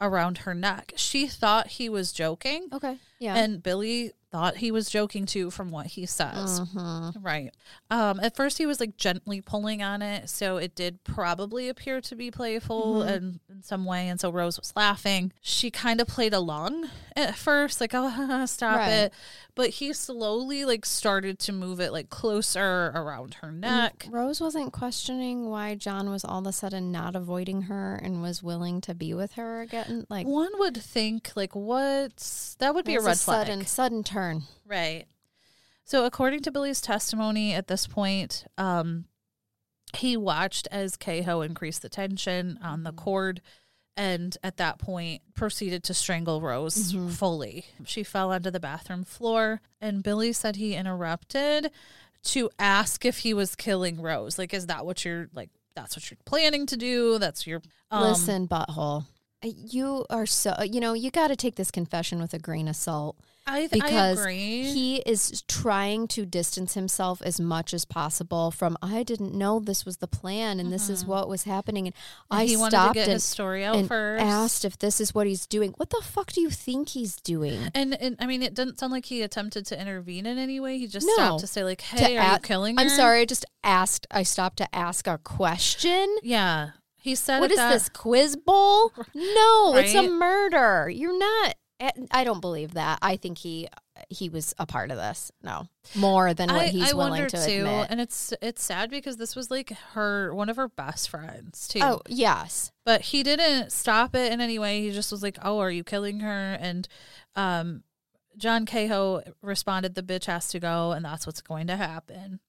around her neck. She thought he was joking. Okay. Yeah. And Billy thought he was joking too from what he says. Mhm. Right. Um, at first, he was like gently pulling on it. So it did probably appear to be playful Mm-hmm. and in some way. And so Rose was laughing. She kind of played along at first, like, oh, stop Right. it. But he slowly like started to move it like closer around her neck. Rose wasn't questioning why John was all of a sudden not avoiding her and was willing to be with her again. Like One would think, like, what's that would be a red flag. sudden sudden turn. Right. So, according to Billy's testimony at this point, um, he watched as Kehoe increased the tension on the cord and at that point proceeded to strangle Rose fully. She fell onto the bathroom floor, and Billy said he interrupted to ask if he was killing Rose. Like, is that what you're like? That's what you're planning to do? That's your um, Listen, butthole. You are so, you know, you got to take this confession with a grain of salt I, because I he is trying to distance himself as much as possible from I didn't know this was the plan and this is what was happening and I Mm-hmm. he wanted to stopped get and, his story out and first. asked if this is what he's doing. What the fuck do you think he's doing? And, and I mean, it didn't sound like he attempted to intervene in any way. He just No. stopped to say, like, To "Hey, are you killing her?" I'm sorry, I just asked. I stopped to ask a question. Yeah, he said, What at is that- this quiz bowl? No, it's a murder. You're not. eh, I don't believe that. I think he he was a part of this. No, more than what I, he's I willing wonder to too, admit. and it's it's sad because this was like her one of her best friends too. Oh yes, but he didn't stop it in any way. He just was like, "Oh, are you killing her?" And um, John Kehoe responded, "The bitch has to go, and that's what's going to happen."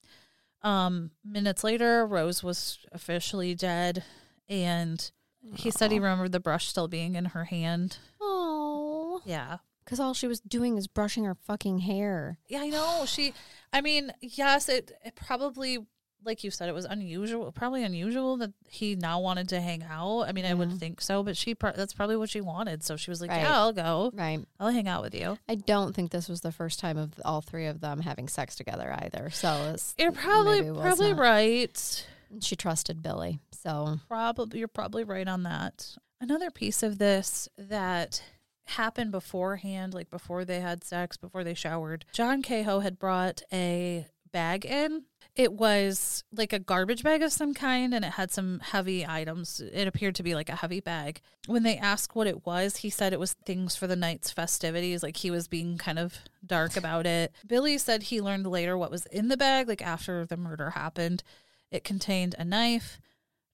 Um, minutes later, Rose was officially dead, and he said he remembered the brush still being in her hand. oh, Yeah, because all she was doing is brushing her fucking hair. yeah, I know. She, I mean, yes, it, it probably, like you said, it was unusual. Probably unusual that he now wanted to hang out. I mean, I would Yeah. think so, but she, pro- that's probably what she wanted. So she was like, Right. "Yeah, I'll go. Right. I'll hang out with you." I don't think this was the first time of all three of them having sex together either. So it's, You're probably maybe it was probably not. right. She trusted Billy. So Probably you're probably right on that. Another piece of this that happened beforehand, like before they had sex, before they showered. John Kehoe had brought a bag in. It was like a garbage bag of some kind and it had some heavy items. It appeared to be like a heavy bag. When they asked what it was, he said it was things for the night's festivities. Like he was being kind of dark about it. Billy said he learned later what was in the bag, like after the murder happened. It contained a knife,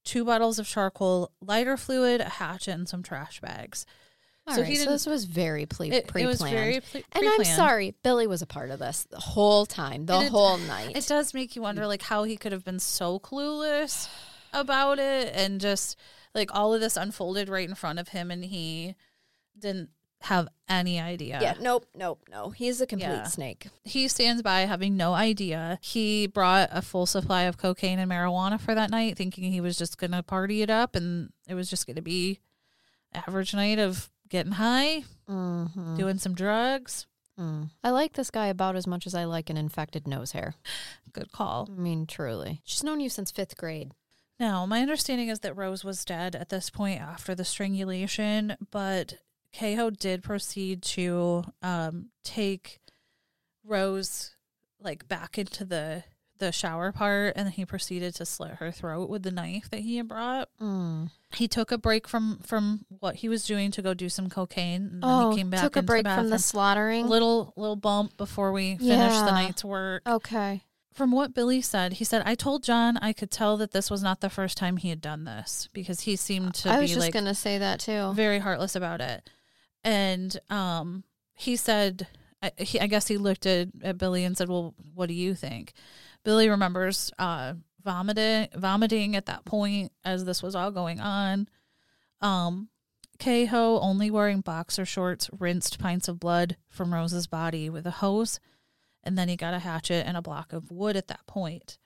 two bottles of charcoal, lighter fluid, a hatchet, and some trash bags. All So right, he so this was very ple- It, pre-planned. it was very pre- and I'm sorry, Billy was a part of this the whole time, the it- whole night. It does make you wonder, like, how he could have been so clueless about it, and just like all of this unfolded right in front of him, and he didn't have any idea. yeah, nope, nope, no. He's a complete Yeah. snake. He stands by having no idea. He brought a full supply of cocaine and marijuana for that night, thinking he was just going to party it up and it was just going to be average night of getting high, Mm-hmm. doing some drugs. Mm. I like this guy about as much as I like an infected nose hair. Good call. I mean, truly. She's known you since fifth grade. Now, my understanding is that Rose was dead at this point after the strangulation, but Kehoe did proceed to um, take Rose like back into the the shower part, and then he proceeded to slit her throat with the knife that he had brought. Mm. He took a break from from what he was doing to go do some cocaine, and then Oh, he came back took a break the from the slaughtering. little little bump before we finished Yeah. the night's work okay. from what Billy said, he said, I told John I could tell that this was not the first time he had done this because he seemed to I was be just like gonna say that too. very heartless about it. And um, he said, I, he, I guess he looked at, at Billy and said, Well, what do you think? Billy remembers uh, vomiting, vomiting at that point as this was all going on. Um, only wearing boxer shorts, rinsed pints of blood from Rose's body with a hose, and then he got a hatchet and a block of wood at that point.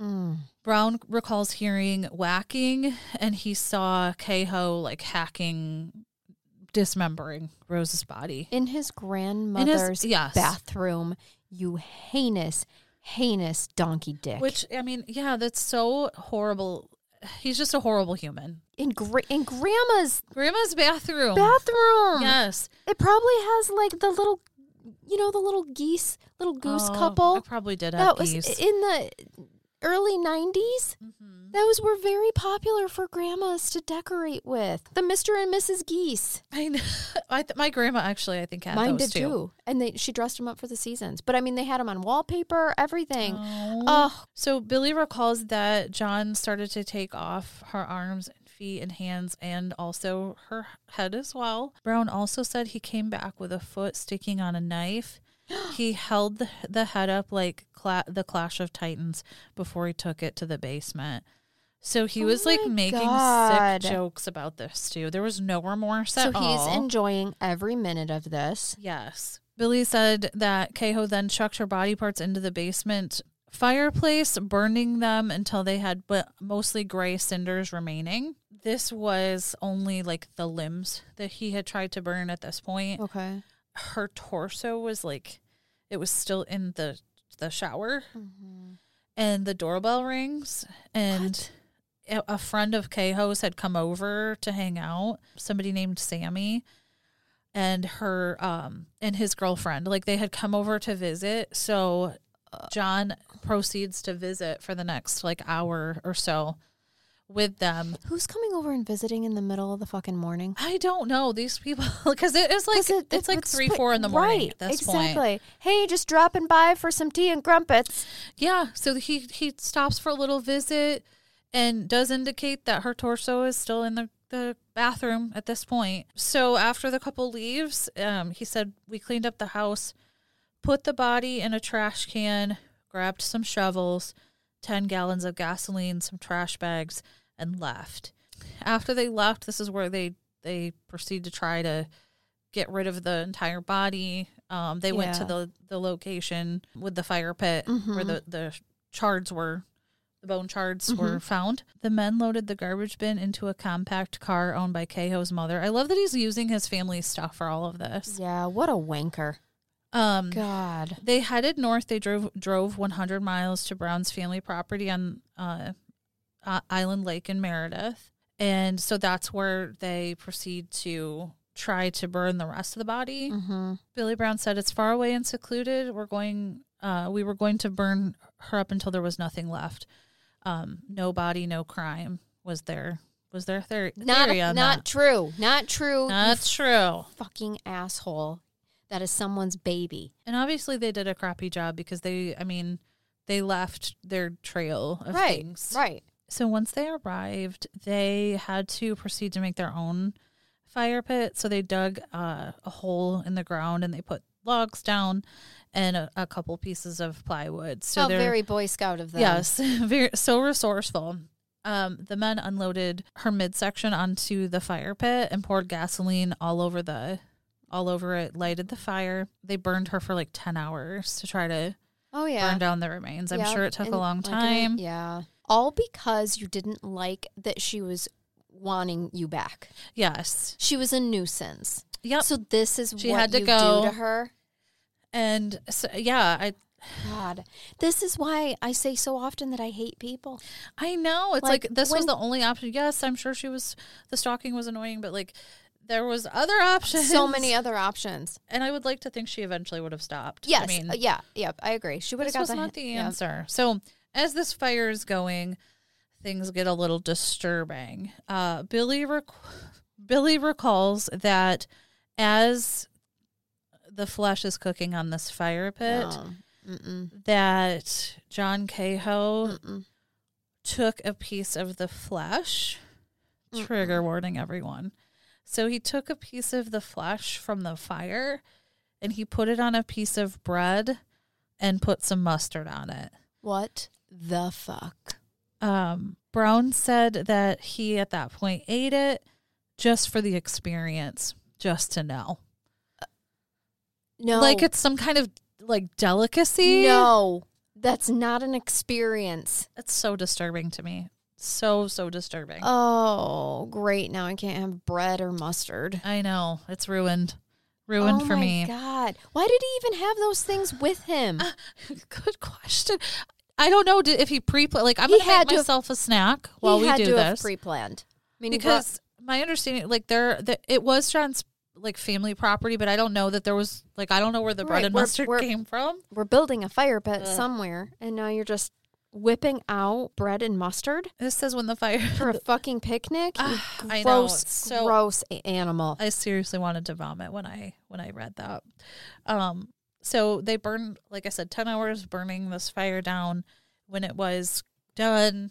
Mm. Brown recalls hearing whacking, and he saw Kehoe like hacking, dismembering Rose's body. In his grandmother's yes. bathroom, you heinous, heinous donkey dick. Which I mean, yeah, that's so horrible. He's just a horrible human. in gra- in grandma's Grandma's bathroom. bathroom. Yes. It probably has like the little, you know, the little geese, little goose Oh, I couple. probably did have That was geese. in the early 90s. Mhm. Those were very popular for grandmas to decorate with. The Mr. and Mrs. Geese. I know. I th- my grandma actually, I think, had Mine those did too. And they she dressed them up for the seasons. But I mean, they had them on wallpaper, everything. Oh. Oh, So Billy recalls that John started to take off her arms and feet and hands and also her head as well. Brown also said he came back with a foot sticking on a knife. He held the, the head up like cla- the Clash of Titans before he took it to the basement. So he Oh was like making God. sick jokes about this too. There was no remorse so at he's all. enjoying every minute of this. Yes. Billy said that Kehoe then chucked her body parts into the basement fireplace, burning them until they had but mostly gray cinders remaining. this was only like the limbs that he had tried to burn at this point. Okay. Her torso was like it was still in the the shower Mm-hmm. and the doorbell rings and a a friend of Kehoe's had come over to hang out. Somebody named Sammy and her um and his girlfriend. Like they had come over to visit. So John proceeds to visit for the next like hour or so with them. Who's coming over and visiting in the middle of the fucking morning? I don't know these people because it's like it- it's like it's three four in the morning Right, at this point. exactly. Hey, just dropping by for some tea and crumpets. Yeah, so he he stops for a little visit and does indicate that her torso is still in the, the bathroom at this point. So after the couple leaves, um, he said we cleaned up the house, put the body in a trash can, grabbed some shovels, ten gallons of gasoline, some trash bags, and left. After they left, this is where they they proceed to try to get rid of the entire body. Um, they went to the the location with the fire pit where the the shards were, the bone shards were found. The men loaded the garbage bin into a compact car owned by Kehoe's mother. I love that he's using his family stuff for all of this. Yeah, what a wanker. Um, God. they headed north. They drove drove 100 miles to Brown's family property on uh, uh, Island Lake in Meredith, and so that's where they proceed to try to burn the rest of the body. Mm-hmm. Billy Brown said, "It's far away and secluded. We're going. Uh, we were going to burn her up until there was nothing left. Um, no body, no crime was there. Was there theory, Not theory on not that? true. Not true. Not true. fucking asshole. That is someone's baby. And obviously, they did a crappy job because they. I mean, they left their trail of right. things. Right. So once they arrived, they had to proceed to make their own fire pit. So they dug uh, a hole in the ground and they put logs down and a, a couple pieces of plywood. So How they're very Boy Scout of them. yes, very so resourceful. Um, the men unloaded her midsection onto the fire pit and poured gasoline all over the all over it, lighted the fire. They burned her for like ten hours to try to Oh yeah. burn down the remains. I'm sure it took and a long like time. yeah. All because you didn't like that she was wanting you back. Yes. She was a nuisance. Yep. So this is She what had to you go. do to her. And so, yeah, I God, this is why I say so often that I hate people. I know it's like, Like, this was the only option. Yes, I'm sure she was the stalking was annoying, but like there was other options. So many other options. and I would like to think she eventually would have stopped. Yes, I mean, yeah, yeah. I agree. She would have this got was the not the yeah. answer. So as this fire is going, things get a little disturbing. Uh, Billy rec- Billy recalls that as the flesh is cooking on this fire pit, No. That John Kehoe Mm-mm. took a piece of the flesh. Trigger warning, everyone. So he took a piece of the flesh from the fire and he put it on a piece of bread and put some mustard on it. What the fuck? Um, Brown said that he at that point ate it just for the experience, just to know. No, Like it's some kind of like delicacy. no. That's not an experience. It's so disturbing to me. So, so disturbing. Oh, great! Now I can't have bread or mustard. I know. It's ruined. Ruined oh for my me. God, why did he even have those things with him? Good question. I don't know if he pre like I'm He gonna make to have- myself a snack while we do to this pre-planned. I mean, he brought- because my understanding like there the, it was John's like family property, but I don't know that there was like I don't know where the bread Right, and we're- mustard we're- came from. we're building a fire pit Ugh. somewhere, and now you're just whipping out bread and mustard This says when the fire. for a fucking picnic. You Ah, I know, gross, so- gross animal. I seriously wanted to vomit when I when I read that. Um, so they burned, like I said, ten hours burning this fire down. When it was done,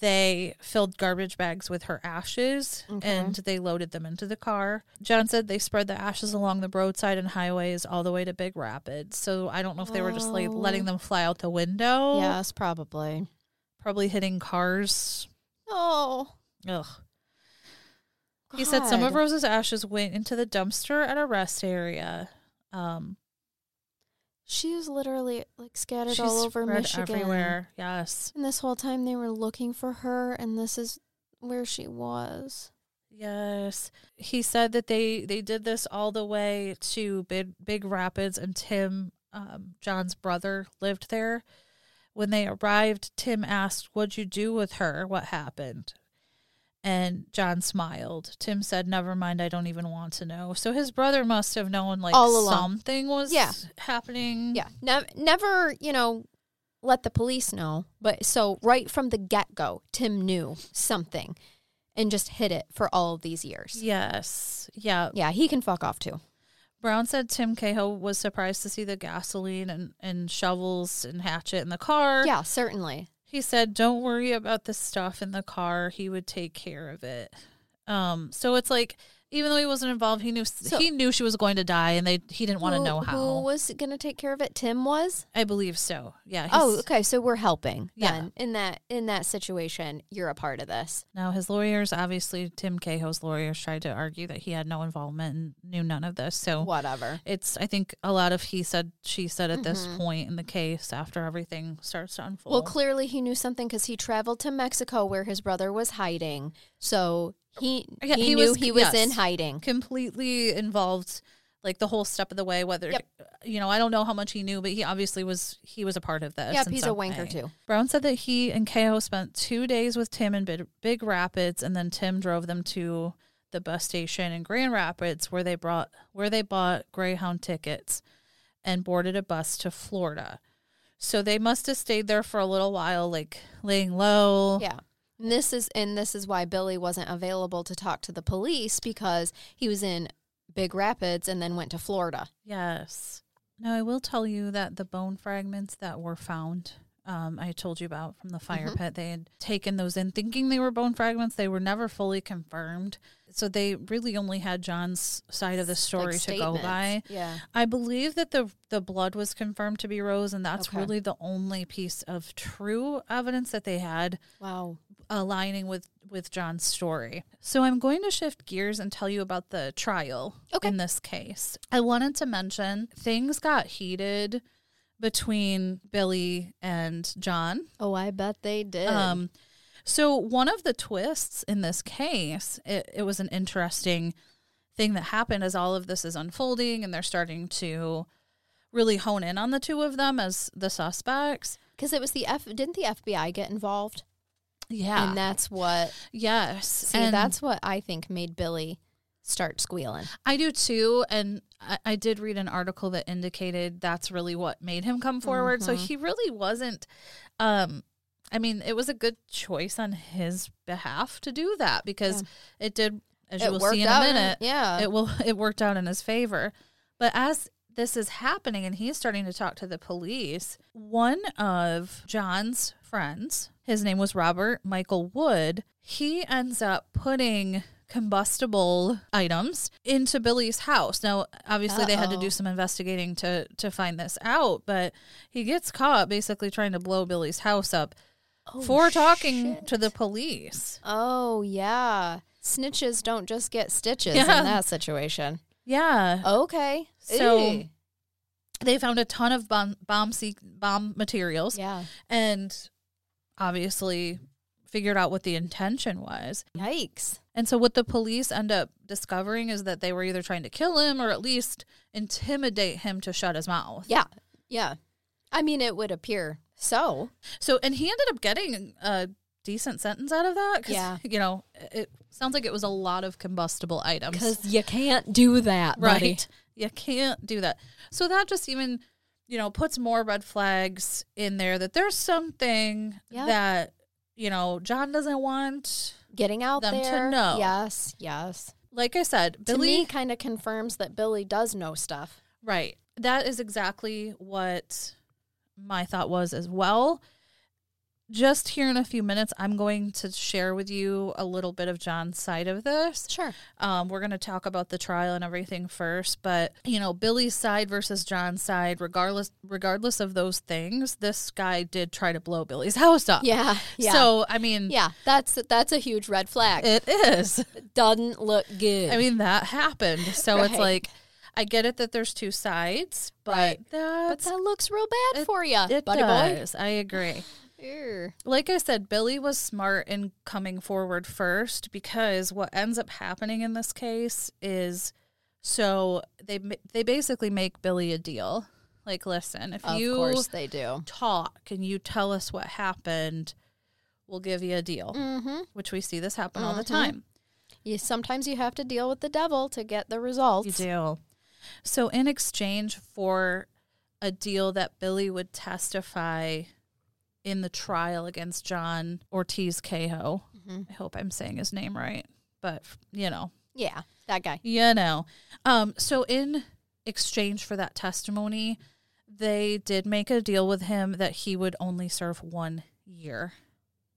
they filled garbage bags with her ashes Okay. and they loaded them into the car. John said they spread the ashes along the roadside and highways all the way to Big Rapids. So I don't know if they were just like Oh. letting them fly out the window, yes, probably. probably hitting cars. Oh, Ugh. He said some of Rose's ashes went into the dumpster at a rest area. Um, She was literally like scattered she's all over Michigan. everywhere. Yes, And this whole time they were looking for her, and this is where she was. Yes. He said that they they did this all the way to Big Big Rapids and Tim um, John's brother lived there. When they arrived, Tim asked, "What'd you do with her? What happened?" And John smiled. Tim said, "Never mind, I don't even want to know." So his brother must have known like All along. something was Yeah. happening. Yeah, nev- never, you know, let the police know. But so right from the get go, Tim knew something and just hid it for all of these years. Yes. Yeah. Yeah, he can fuck off too. Brown said Tim Kehoe was surprised to see the gasoline and, and shovels and hatchet in the car. Yeah, certainly. He said, "Don't worry about the stuff in the car. He would take care of it." Um, so it's like even though he wasn't involved, he knew So- he knew she was going to die, and they he didn't want to know how. Who was going to take care of it? Tim was. I believe so. Yeah. Oh, okay. So we're helping. Yeah. Then in that in that situation, you're a part of this. Now his lawyers, obviously Tim Kehoe's lawyers, tried to argue that he had no involvement and knew none of this. So Whatever. it's I think a lot of he said she said at this Mhm. point in the case after everything starts to unfold. Well, clearly he knew something because he traveled to Mexico where his brother was hiding. So he he, he knew was- he was yes. in hiding. completely involved like the whole step of the way whether Yep. you know i don't know how much he knew but he obviously was he was a part of this Yep, he's a wanker way. too. brown said that he and kehoe spent two days with tim in big, big rapids and then tim drove them to the bus station in grand rapids where they brought where they bought greyhound tickets and boarded a bus to florida so they must have stayed there for a little while like laying low Yeah. And this is and this is why Billy wasn't available to talk to the police because he was in Big Rapids and then went to Florida. Yes. Now I will tell you that the bone fragments that were found, um, I told you about from the fire Mhm. pit, they had taken those in thinking they were bone fragments. They were never fully confirmed. So they really only had John's side of the story Like to go by. Yeah. I believe that the the blood was confirmed to be Rose, and that's Okay. really the only piece of true evidence that they had Wow. Aligning with with John's story. So I'm going to shift gears and tell you about the trial Okay. in this case. I wanted to mention things got heated between Billy and John. Oh, I bet they did. Um so one of the twists in this case, it, it was an interesting thing that happened as all of this is unfolding and they're starting to really hone in on the two of them as the suspects. Because it was the F. Didn't the FBI get involved? Yeah. And that's what. yes. See, and that's what I think made Billy start squealing. I do too, and I, I did read an article that indicated that's really what made him come forward. So Mhm. he really wasn't. Um, I mean, it was a good choice on his behalf to do that because it did, as you it will see in a minute, yeah. it will it worked out in his favor. But as this is happening and he's starting to talk to the police, one of John's friends, his name was Robert Michael Wood, he ends up putting combustible items into Billy's house. Now, obviously they had to do some investigating to to find this out, but he gets caught basically trying to blow Billy's house up Oh, for talking shit. to the police. Oh yeah. Snitches don't just get stitches Yeah. in that situation. Yeah. Okay. So they found a ton of bomb bomb bomb materials yeah. and obviously figured out what the intention was. Yikes. And so what the police end up discovering is that they were either trying to kill him or at least intimidate him to shut his mouth. Yeah. Yeah. I mean, it would appear so. So and he ended up getting a decent sentence out of that Yeah. you know, it sounds like it was a lot of combustible items. Because you can't do that, buddy. Right. You can't do that. So that just even, you know, puts more red flags in there that there's something Yep. that, you know, John doesn't want. Getting out Them to know. Yes. Yes. Like I said, Billy. kind of confirms that Billy does know stuff. right. That is exactly what my thought was as well. Just here in a few minutes, I'm going to share with you a little bit of John's side of this. Sure. Um, we're going to talk about the trial and everything first, but you know, Billy's side versus John's side, regardless regardless of those things, this guy did try to blow Billy's house up. Yeah. Yeah. So I mean, yeah, that's that's a huge red flag. it is. doesn't look good. I mean, that happened. So it's like, I get it that there's two sides, but Right. but that looks real bad it- for you, buddy boy. I agree. Like I said, Billy was smart in coming forward first because what ends up happening in this case is so they they basically make Billy a deal. Like, listen, if Of you course they do. talk and you tell us what happened, we'll give you a deal. Mm-hmm. Which we see this happen all the Mhm. time. You sometimes you have to deal with the devil to get the results. You do. So, in exchange for a deal that Billy would testify in the trial against John Ortiz Kehoe, Mhm. I hope I'm saying his name right, but you know, Yeah, that guy. you know. Um, so, in exchange for that testimony, they did make a deal with him that he would only serve one year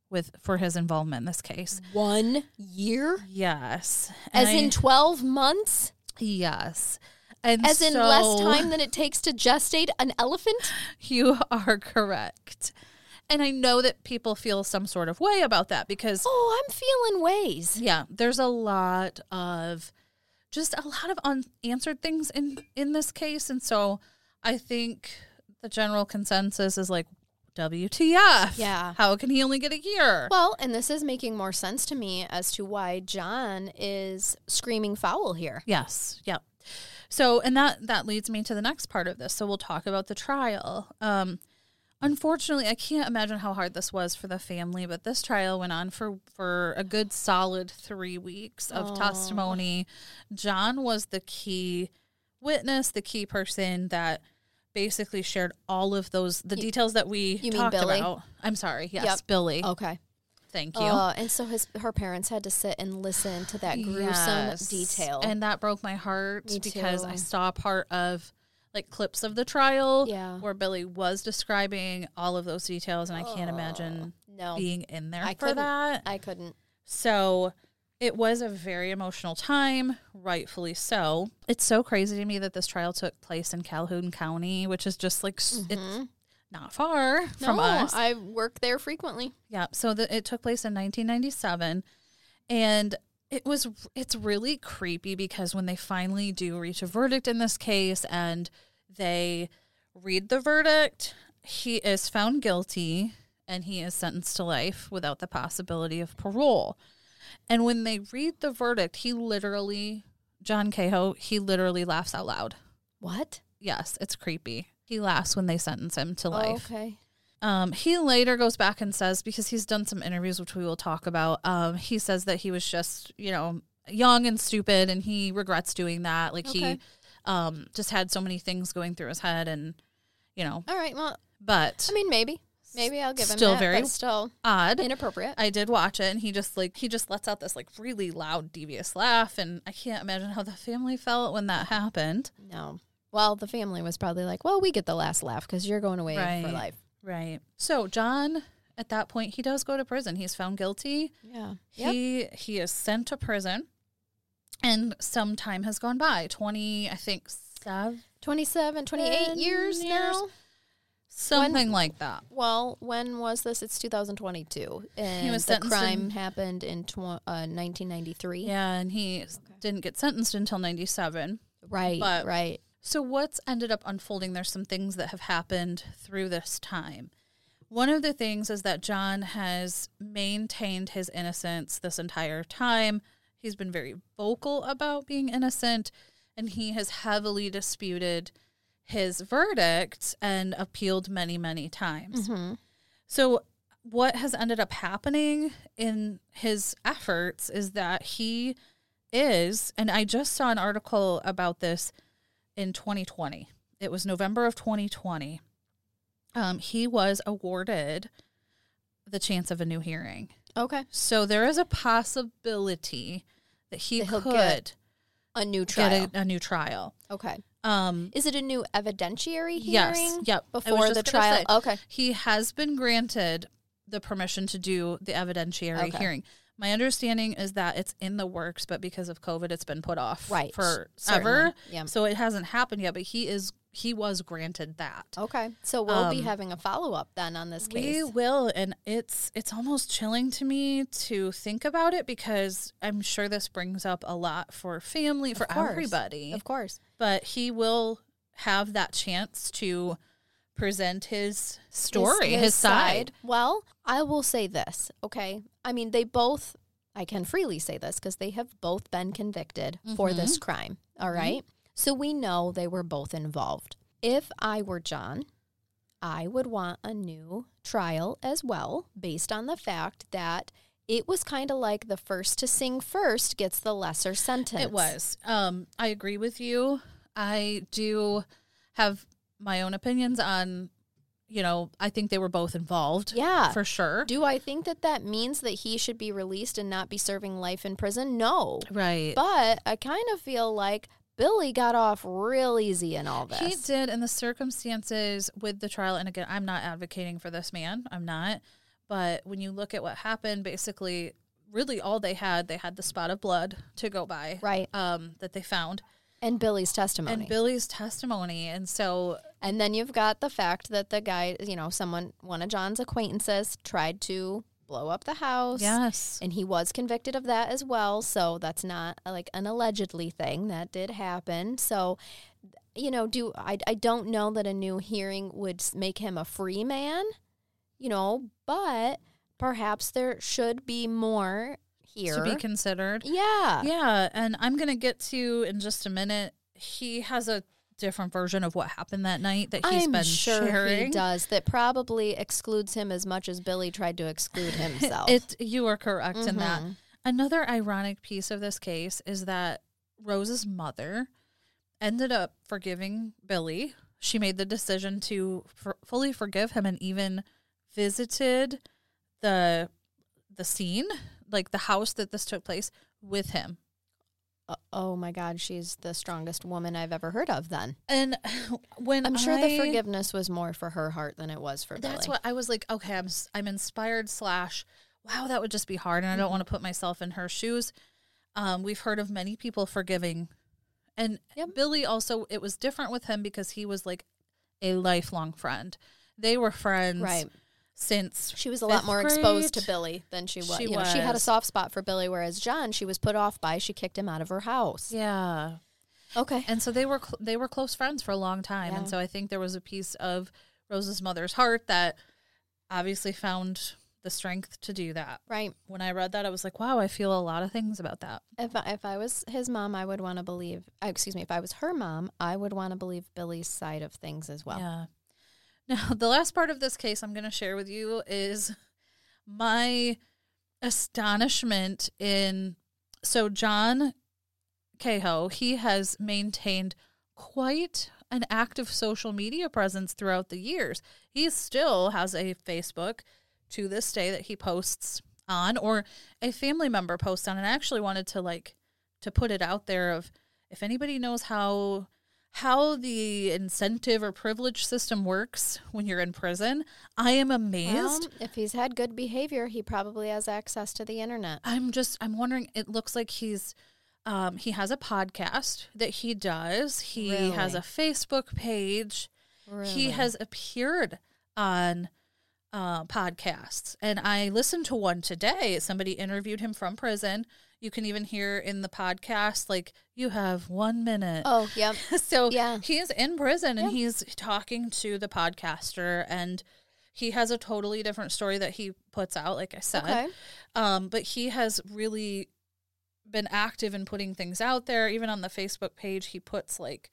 with for his involvement in this case. One year, Yes, as And I- in twelve months, yes, and as in less time than it takes to gestate an elephant. You are correct. And I know that people feel some sort of way about that because, Oh, I'm feeling ways. yeah, there's a lot of just a lot of unanswered things in in this case, and so I think the general consensus is like, WTF? Yeah. How can he only get a year? Well, and this is making more sense to me as to why John is screaming foul here. Yes. Yep. So, and that that leads me to the next part of this. So we'll talk about the trial. Um, unfortunately, I can't imagine how hard this was for the family, but this trial went on for for a good solid three weeks of Aw. testimony. John was the key witness, the key person that basically shared all of those the details that we you mean talked Billy? about. I'm sorry. Yes, Yep. Billy. Okay. Thank you. Uh, and so his her parents had to sit and listen to that gruesome Yes. detail. And that broke my heart Me because too. I saw part of like clips of the trial Yeah. where Billy was describing all of those details and I can't imagine oh, no, being in there I for couldn't. that. I couldn't. So it was a very emotional time, rightfully so. It's so crazy to me that this trial took place in Calhoun County, which is just like s it's mm-hmm. not far from us. I work there frequently. Yeah. So the, it took place in 1997, and it was it's really creepy because when they finally do reach a verdict in this case and they read the verdict, he is found guilty and he is sentenced to life without the possibility of parole. And when they read the verdict, he literally John Kehoe, he literally laughs out loud. What? Yes, it's creepy. He laughs when they sentence him to life. okay. Um, he later goes back and says because he's done some interviews which we will talk about. Um, he says that he was just you know young and stupid, and he regrets doing that. Like he Okay. Um, just had so many things going through his head, and you know. All right. Well, But I mean, maybe, maybe I'll give him Still that, very- still odd. inappropriate. I did watch it, and he just like he just lets out this like really loud, devious laugh, and I can't imagine how the family felt when that happened. no. Well, the family was probably like, "Well, we get the last laugh because you're going away for life." Right. So John, at that point, he does go to prison. He's found guilty. Yeah. Yep. He he is sent to prison, and some time has gone by. Twenty, I think, seven, 27, 28 years, years. now. something like that. Well, when was this? It's 2022, and the crime in- happened in tw- uh, 1993. Yeah, and he didn't get sentenced until ninety seven. Right. But- right. So what's ended up unfolding? There's some things that have happened through this time. One of the things is that John has maintained his innocence this entire time. He's been very vocal about being innocent, and he has heavily disputed his verdict and appealed many, many times. Mm-hmm. So, what has ended up happening in his efforts is that he is, and I just saw an article about this in 2020. It was November of 2020. Um, he was awarded the chance of a new hearing. Okay. So there is a possibility that he That could get A new trial. a, a new trial. okay. Um, Is it a new evidentiary hearing? yes, yep. Before the trial. say, Okay. he has been granted the permission to do the evidentiary Okay. hearing. My understanding is that it's in the works, but because of COVID, it's been put off Right. for Certainly. ever. Yeah. So it hasn't happened yet, but he is he was granted that. Okay. So we'll be Um, having a follow up then on this case. We will, and it's it's almost chilling to me to think about it because I'm sure this brings up a lot for family for everybody. Of course. But he will have that chance to present his story, his, side. Well, I will say this, okay? I mean, they both, I can freely say this because they have both been convicted for Mm-hmm. this crime, all right? So we know they were both involved. If I were John, I would want a new trial as well, based on the fact that it was kind of like the first to sing first gets the lesser sentence. It was. Um, I agree with you. I do have my own opinions on, you know, I think they were both involved. Yeah. For sure. Do I think that that means that he should be released and not be serving life in prison? No. right. But I kind of feel like Billy got off real easy in all this. He did in the circumstances with the trial. And again, I'm not advocating for this man. I'm not. But when you look at what happened, basically, really all they had, they had the spot of blood to go by. Right. Um, that they found. And Billy's testimony. And Billy's testimony. And so And then you've got the fact that the guy, you know, someone, one of John's acquaintances tried to blow up the house. Yes. And he was convicted of that as well. So that's not uh, like an allegedly thing. That did happen. So, you know, do I, I don't know that a new hearing would make him a free man, you know, but perhaps there should be more here. To be considered. yeah. Yeah, and I'm going to get to in just a minute. He has a different version of what happened that night that he's I'm been sure sharing. he does. That probably excludes him as much as Billy tried to exclude himself. It you are correct in that. Mhm. Another ironic piece of this case is that Rose's mother ended up forgiving Billy. She made the decision to for, fully forgive him and even visited the the scene, like the house that this took place with him. Uh, oh my God, she's the strongest woman I've ever heard of. Then And when I'm sure the forgiveness was more for her heart than it was for That's Billy. what I was like. Okay, I'm I'm inspired. Slash, wow, that would just be hard, and I Mm-hmm. don't want to put myself in her shoes. Um, we've heard of many people forgiving, and Yep. Billy also. It was different with him because he was like a lifelong friend. They were friends, Right. Since She was a lot more exposed to. Billy than she was. She you know, she had a soft spot for Billy, whereas John, she was put off by. She kicked him out of her house. Yeah, Okay. and so they were cl- they were close friends for a long time, and so I think there was a piece of Rose's mother's heart that obviously found the strength to do that. Right. when I read that, I was like, wow, I feel a lot of things about that. If I, if I was his mom, I would want to believe. uh, Excuse me. If I was her mom, I would want to believe Billy's side of things as well. Yeah. Now, the last part of this case I'm going to share with you is my astonishment in. So, John Kehoe, he has maintained quite an active social media presence throughout the years. He still has a Facebook to this day that he posts on or a family member posts on and I actually wanted to like to put it out there of if anybody knows how how the incentive or privilege system works when you're in prison, I am amazed. Well, if he's had good behavior, he probably has access to the internet. I'm just I'm wondering it looks like he's um he has a podcast that he does. He has a Facebook page. He has appeared on uh, podcasts, and I listened to one today. Somebody interviewed him from prison. You can even hear in the podcast, like, you have one minute. Oh, yep. so yeah. he is in prison and Yeah. he's talking to the podcaster, and he has a totally different story that he puts out, like I said. Okay. Um, but he has really been active in putting things out there. Even on the Facebook page, he puts like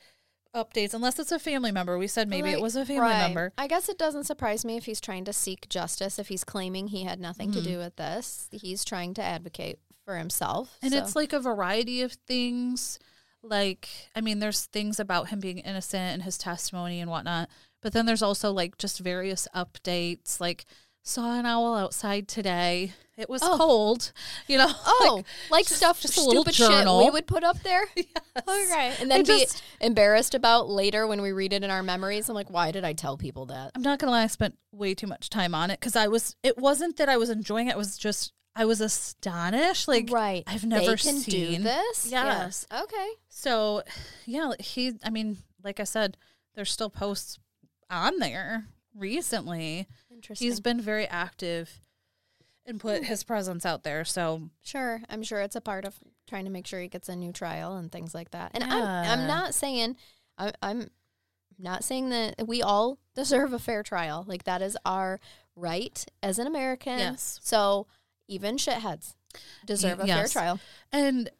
updates, unless it's a family member. We said maybe it was a family right. member. I guess it doesn't surprise me if he's trying to seek justice. If he's claiming he had nothing Mm-hmm. to do with this, he's trying to advocate for himself. And so- it's like a variety of things. Like, I mean, there's things about him being innocent and his testimony and whatnot. But then there's also like just various updates. Like, saw an owl outside today. It was Oh. cold, you know. Oh, like, just- stuff, just a little stupid shit journal. we would put up there. Okay, and then It be just- embarrassed about later when we read it in our memories. I'm like, why did I tell people that? I'm not gonna lie, I spent way too much time on it because I was. It wasn't that I was enjoying it. It was just I was astonished. Like, right, I've never seen do this. Yes. Yeah. Okay. So, yeah, he. I mean, like I said, there's still posts on there recently. Interesting. He's been very active and put Hmm. his presence out there. So, Sure, I'm sure it's a part of trying to make sure he gets a new trial and things like that. And I'm I'm not saying I, I'm I'm not saying that we all deserve a fair trial. Like that is our right as an American. Yes. So even shitheads deserve a fair trial. And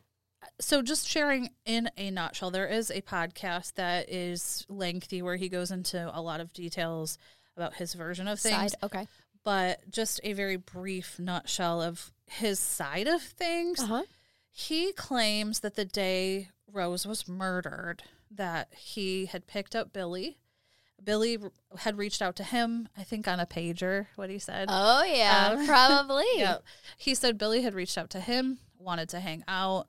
so, just sharing in a nutshell, there is a podcast that is lengthy where he goes into a lot of details about his version of things, Side. Okay. but just a very brief nutshell of his side of things. Uh huh. He claims that the day Rose was murdered, that he had picked up Billy. Billy had reached out to him, I think on a pager, what he said. Oh yeah, Um, probably. Yeah. He said Billy had reached out to him, wanted to hang out.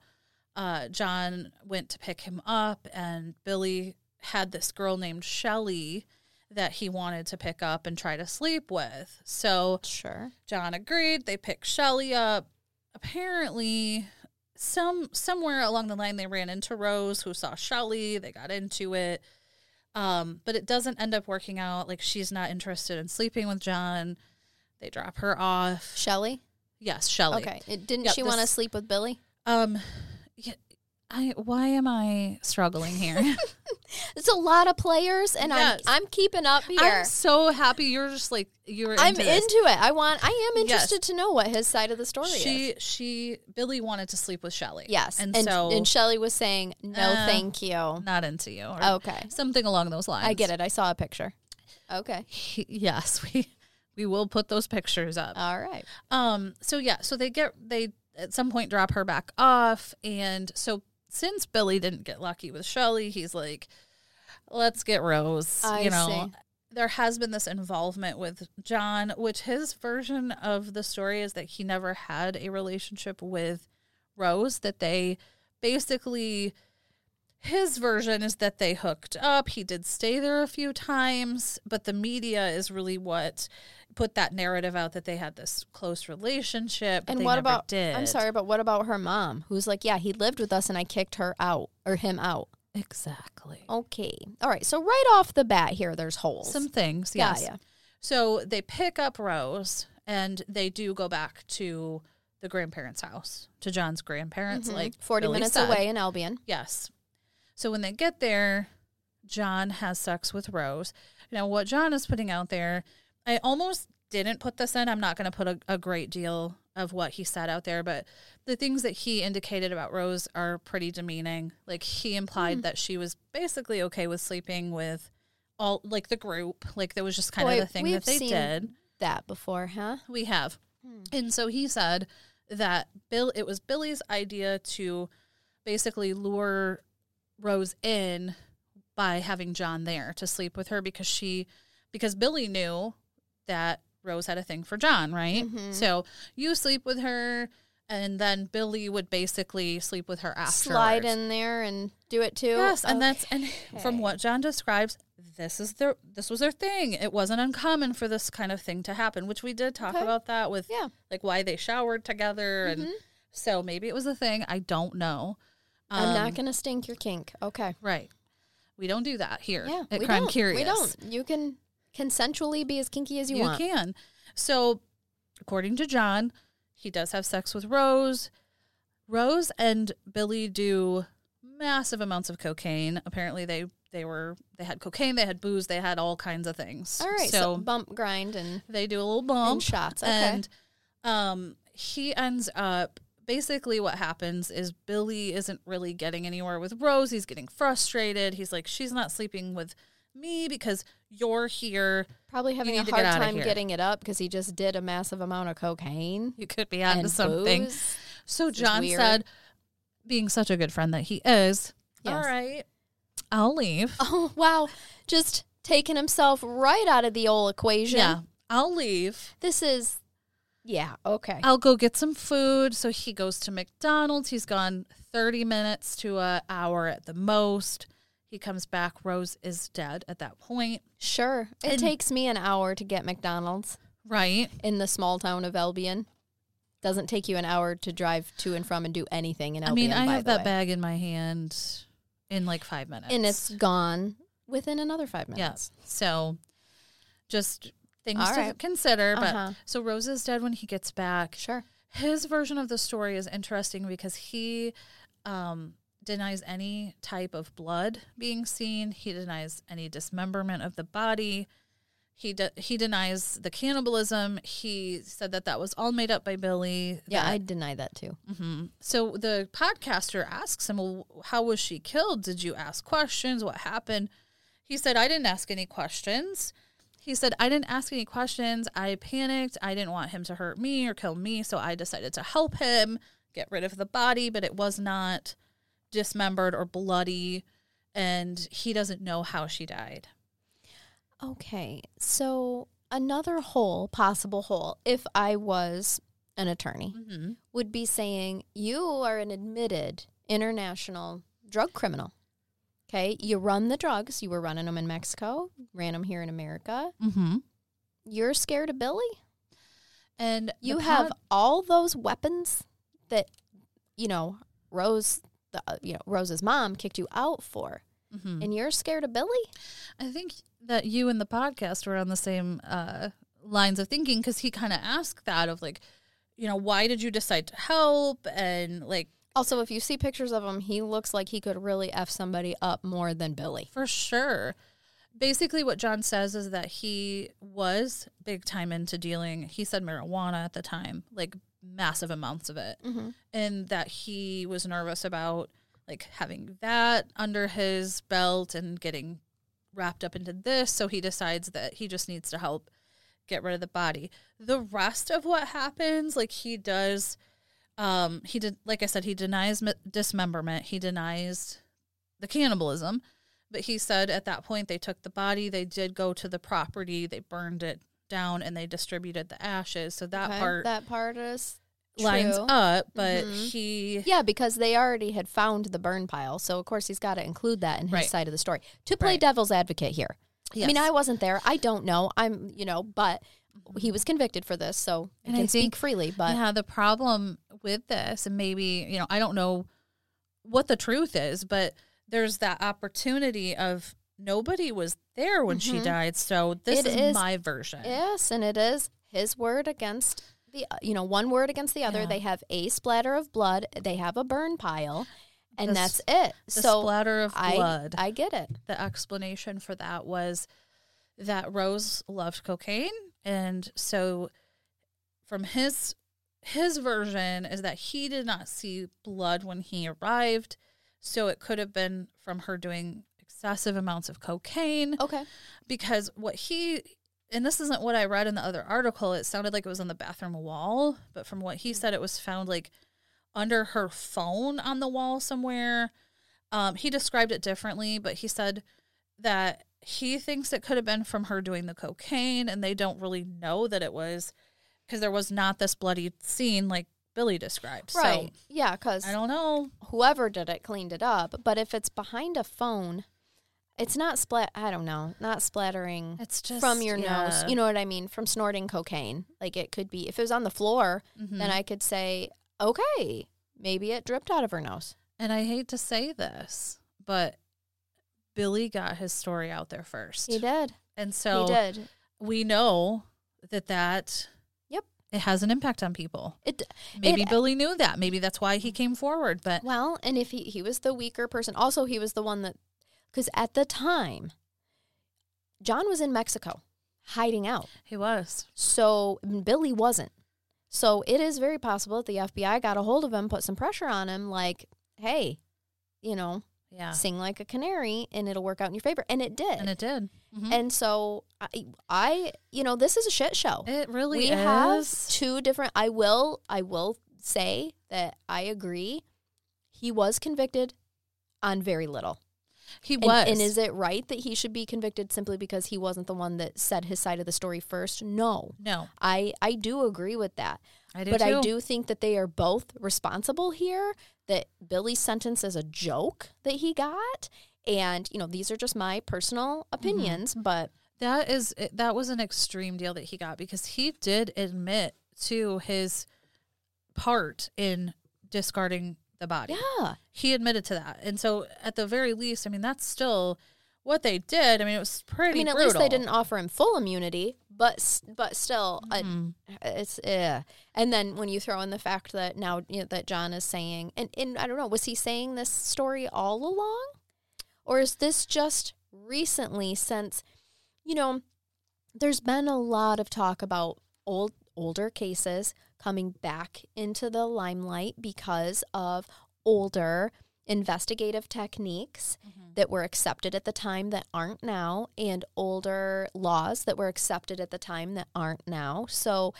Uh, John went to pick him up, and Billy had this girl named Shelly that he wanted to pick up and try to sleep with. So Sure. John agreed. They picked Shelly up. Apparently, some somewhere along the line they ran into Rose, who saw Shelly. They got into it. Um, but it doesn't end up working out. Like she's not interested in sleeping with John. They drop her off. Shelly. Yes, Shelly. Okay. It, didn't Yep, she want to sleep with Billy? Um, I why am I struggling here? It's a lot of players, and Yes. I'm I'm keeping up here. I'm so happy you're just like you're. I'm into into, it. I want. I am Yes. interested to know what his side of the story She is. she she Billy wanted to sleep with Shelly. Yes, and, and so and Shelly was saying no, Uh, thank you. not into you. Okay, something along those lines. I get it. I saw a picture. Okay, He- yes, we we will put those pictures up. all right. Um. So yeah. So they get they at some point drop her back off, and so since Billy didn't get lucky with Shelly, he's like, let's get Rose. I you know. see. There has been this involvement with John, which his version of the story is that he never had a relationship with Rose, that they basically his version is that they hooked up. He did stay there a few times, but the media is really what put that narrative out that they had this close relationship. And they what about? Did. I'm sorry, but what about her mom, who's like, yeah, he lived with us, and I kicked her out or him out. Exactly. Okay, all right. So right off the bat, here there's holes. Some things, Yeah, yes. yeah. So they pick up Rose and they do go back to the grandparents' house, to John's grandparents, like Mm-hmm. Forty Billy minutes said. away in Albion. Yes. So when they get there, John has sex with Rose. Now, what John is putting out there, I almost didn't put this in. I'm not going to put a, a great deal of what he said out there, but the things that he indicated about Rose are pretty demeaning. Like he implied hmm. that she was basically okay with sleeping with all, like the group. Like that was just kind Boy, of the thing that they seen did. That before, huh? We have. Hmm. And so he said that Bill it was Billy's idea to basically lure Rose in by having John there to sleep with her because she because Billy knew that Rose had a thing for John, right? Mm-hmm. So you sleep with her and then Billy would basically sleep with her after. Slide in there and do it too. Yes, and that's and from what John describes, this is their this was their thing. It wasn't uncommon for this kind of thing to happen, which we did talk Okay. about that with Yeah. like why they showered together and so maybe it was a thing. I don't know. I'm Um, not going to stink your kink. Okay. right. We don't do that here Yeah. at Crime don't. Curious. We don't. You can consensually be as kinky as you, You want. You can. So, according to John, he does have sex with Rose. Rose and Billy do massive amounts of cocaine. Apparently, they they were they had cocaine, they had booze, they had all kinds of things. All right. So, so, bump, grind, and, they do a little bump and shots. Okay. and um, he ends up basically what happens is Billy isn't really getting anywhere with Rose. He's getting frustrated. He's like, she's not sleeping with me because you're here. Probably having a hard get time getting it up because he just did a massive amount of cocaine You could be onto something. booze. So This John said, being such a good friend that he is, Yes. all right, I'll leave. Oh wow! Just taking himself right out of the old equation. Yeah, I'll leave. This is. Yeah. Okay. I'll go get some food. So he goes to McDonald's. He's gone 30 minutes to an hour at the most. He comes back. Rose is dead at that point. Sure. It And- takes me an hour to get McDonald's Right. in the small town of Albion. Doesn't take you an hour to drive to and from and do anything in I Albion. mean, I have that way. bag in my hand in like five minutes. and it's gone within another five minutes. Yes. So just things All to right. consider. But Uh-huh. so Rose is dead when he gets back. Sure. His version of the story is interesting because he um, denies any type of blood being seen. He denies any dismemberment of the body. He de- he denies the cannibalism. He said that that was all made up by Billy. Yeah, that- I deny that too. Mhm. So the podcaster asks him, "Well, how was she killed? Did you ask questions? What happened?" He said, "I didn't ask any questions." He said, "I didn't ask any questions. I panicked. I didn't want him to hurt me or kill me, so I decided to help him get rid of the body, but it was not dismembered or bloody, and he doesn't know how she died." Okay, so another hole, possible hole, if I was an attorney, Mm-hmm. would be saying you are an admitted international drug criminal. Okay, you run the drugs. You were running them in Mexico, ran them here in America. Mm-hmm. You're scared of Billy. And You have all those weapons that you know Rose, the, uh, you know Rose's mom kicked you out for, Mhm. and you're scared of Billy. I think that you and the podcast were on the same uh, lines of thinking because he kind of asked that of like, you know, why did you decide to help? And like, Also, if you see pictures of him, he looks like he could really f somebody up more than Billy. for sure. Basically, what John says is that he was big time into dealing. He said marijuana at the time, like massive amounts of it, Mm-hmm. and that he was nervous about like having that under his belt and getting wrapped up into this. So he decides that he just needs to help get rid of the body. The rest of what happens, like he does, um, he did, like I said, he denies dismemberment. He denies the cannibalism, but he said at that point they took the body, they did go to the property, they burned it down, and they distributed the ashes. So that Okay, part that part is lines true. up, but Mhm. he Yeah, because they already had found the burn pile, so of course he's got to include that in his Right. side of the story. To play Right. devil's advocate here, I mean, I wasn't there. I don't know. I'm, you know, but he was convicted for this, so I And can I speak freely. But yeah, the problem with this, and maybe, you know, I don't know what the truth is, but there's that opportunity of nobody was there when she Mhm. died. So this is, is- my version. yes, and it is his word against the, you know, one word against the other. Yeah. They have a splatter of blood. They have a burn pile, and The that's it. The so splatter of I, blood. I get it. the explanation for that was that Rose loved cocaine, and so from his his version is that he did not see blood when he arrived, so it could have been from her doing excessive amounts of cocaine Okay. because what he and this isn't what I read in the other article. It sounded like it was on the bathroom wall, but from what he said, it was found like under her phone on the wall somewhere. Um, he described it differently, but he said that he thinks it could have been from her doing the cocaine, and they don't really know that it was because there was not this bloody scene like Billy described. Right. yeah, because I don't know. whoever did it cleaned it up. But if it's behind a phone, it's not splat. I don't know, not splattering It's just from your nose. You know what I mean? From snorting cocaine. Like it could be if it was on the floor, Mhm. then I could say, okay, maybe it dripped out of her nose. And I hate to say this, but Billy got his story out there first. He did. And so he did. we know that that Yep. it has an impact on people. It Maybe It- Billy knew that. Maybe that's why he came forward. But well, and if he he was the weaker person, also he was the one that because at the time, John was in Mexico, hiding out. he was. So Billy wasn't. So it is very possible that the FBI got a hold of him, put some pressure on him, like, hey, you know, Yeah. sing like a canary and it'll work out in your favor. And it did. And it did. Mhm. And so I, I, you know, this is a shit show. it really we is. have two different I will I will say that I agree. He was convicted on very little. He And, was. and is it right that he should be convicted simply because he wasn't the one that said his side of the story first? No. no, I I do agree with that. I do but I do think that they are both responsible here. That Billy's sentence is a joke that he got, and you know these are just my personal Mm-hmm. opinions. But That is that was an extreme deal that he got because he did admit to his part in discarding the body. yeah, He admitted to that. And so at the very least, I mean that's still what they did. I mean it was pretty I mean at brutal. least they didn't offer him full immunity, but but still, uh, Mhm. it's uh. and then when you throw in the fact that now you know, that John is saying, and and I don't know, was he saying this story all along, or is this just recently since, you know, there's been a lot of talk about old older cases coming back into the limelight because of older investigative techniques mm-hmm. that were accepted at the time that aren't now and older laws that were accepted at the time that aren't now. So,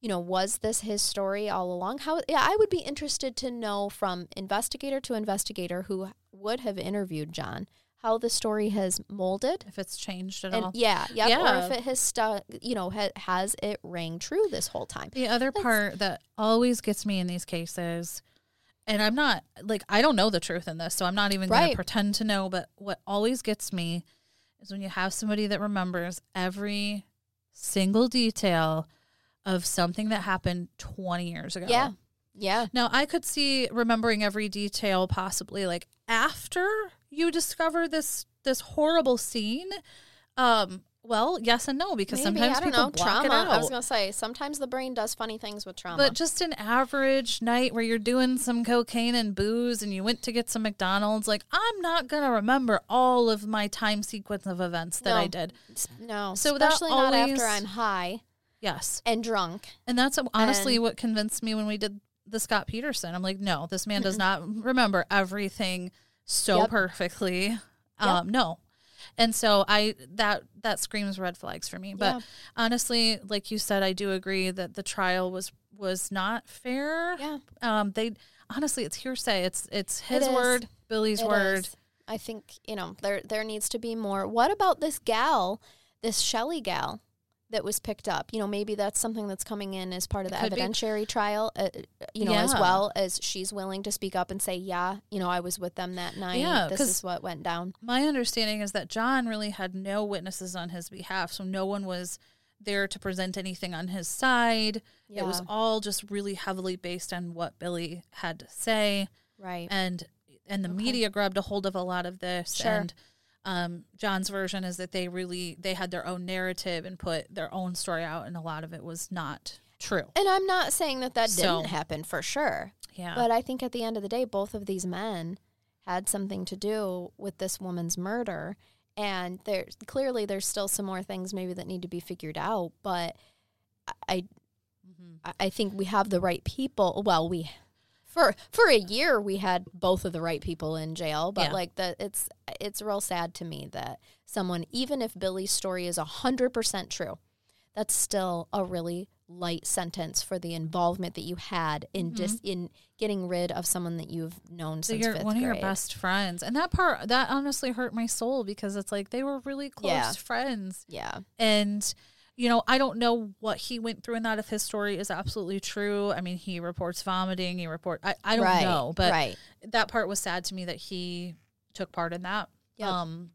you know, was this his story all along? How yeah, I would be interested to know from investigator to investigator who would have interviewed John how the story has molded If it's changed at and all. yeah, yep, or Yeah. if it has stuck, you know, ha- has it rang true this whole time? The other part that always gets me in these cases, and I'm not like I don't know the truth in this, so I'm not even going Right. to pretend to know. But what always gets me is when you have somebody that remembers every single detail of something that happened 20 years ago. Yeah, yeah, Now I could see remembering every detail possibly like after you discover this this horrible scene. Um, well, yes and no because Maybe, sometimes I don't people know block trauma. it out. I was gonna say sometimes the brain does funny things with trauma. But just an average night where you're doing some cocaine and booze and you went to get some McDonald's, like I'm not gonna remember all of my time sequence of events that No. I did. No, So especially not always- after I'm high Yes. and drunk. And that's honestly And- what convinced me when we did the Scott Peterson. I'm like, no, this man does not remember everything so Yep. perfectly. Um, no. And so I that that screams red flags for me. But Yeah. honestly, like you said, I do agree that the trial was was not fair. Yeah, Um, they honestly, it's hearsay. It's it's his is. word, Billy's it word. is. I think you know there there needs to be more. What about this gal, this Shelley gal? That was picked up. You know, maybe that's something that's coming in as part of the Could be. evidentiary trial. Uh, you know, as well as she's willing to speak up and say, "Yeah, you know, I was with them that night. Yeah, this is what went down." My understanding is that John really had no witnesses on his behalf, so no one was there to present anything on his side. It was all just really heavily based on what Billy had to say, Right. and and the Okay. media grabbed a hold of a lot of this. Sure. And um, John's version is that they really they had their own narrative and put their own story out, and a lot of it was not true. And I'm not saying that that So- didn't happen for sure. Yeah, But I think at the end of the day, both of these men had something to do with this woman's murder. And there clearly there's still some more things maybe that need to be figured out. But I Mhm. I- I think we have the right people. Well, we for for a year we had both of the right people in jail. But Yeah. like the it's it's real sad to me that someone even if Billy's story is hundred percent true, that's still a really light sentence for the involvement that you had in mm-hmm. just in getting rid of someone that you've known So since you're one of your best friends, and that part that honestly hurt my soul because it's like they were really close Yeah. friends. Yeah, And, you know, I don't know what he went through in that if his story is absolutely true. I mean, he reports vomiting, he report I, I don't right, know, but right, that part was sad to me that he took part in that. Yep. Um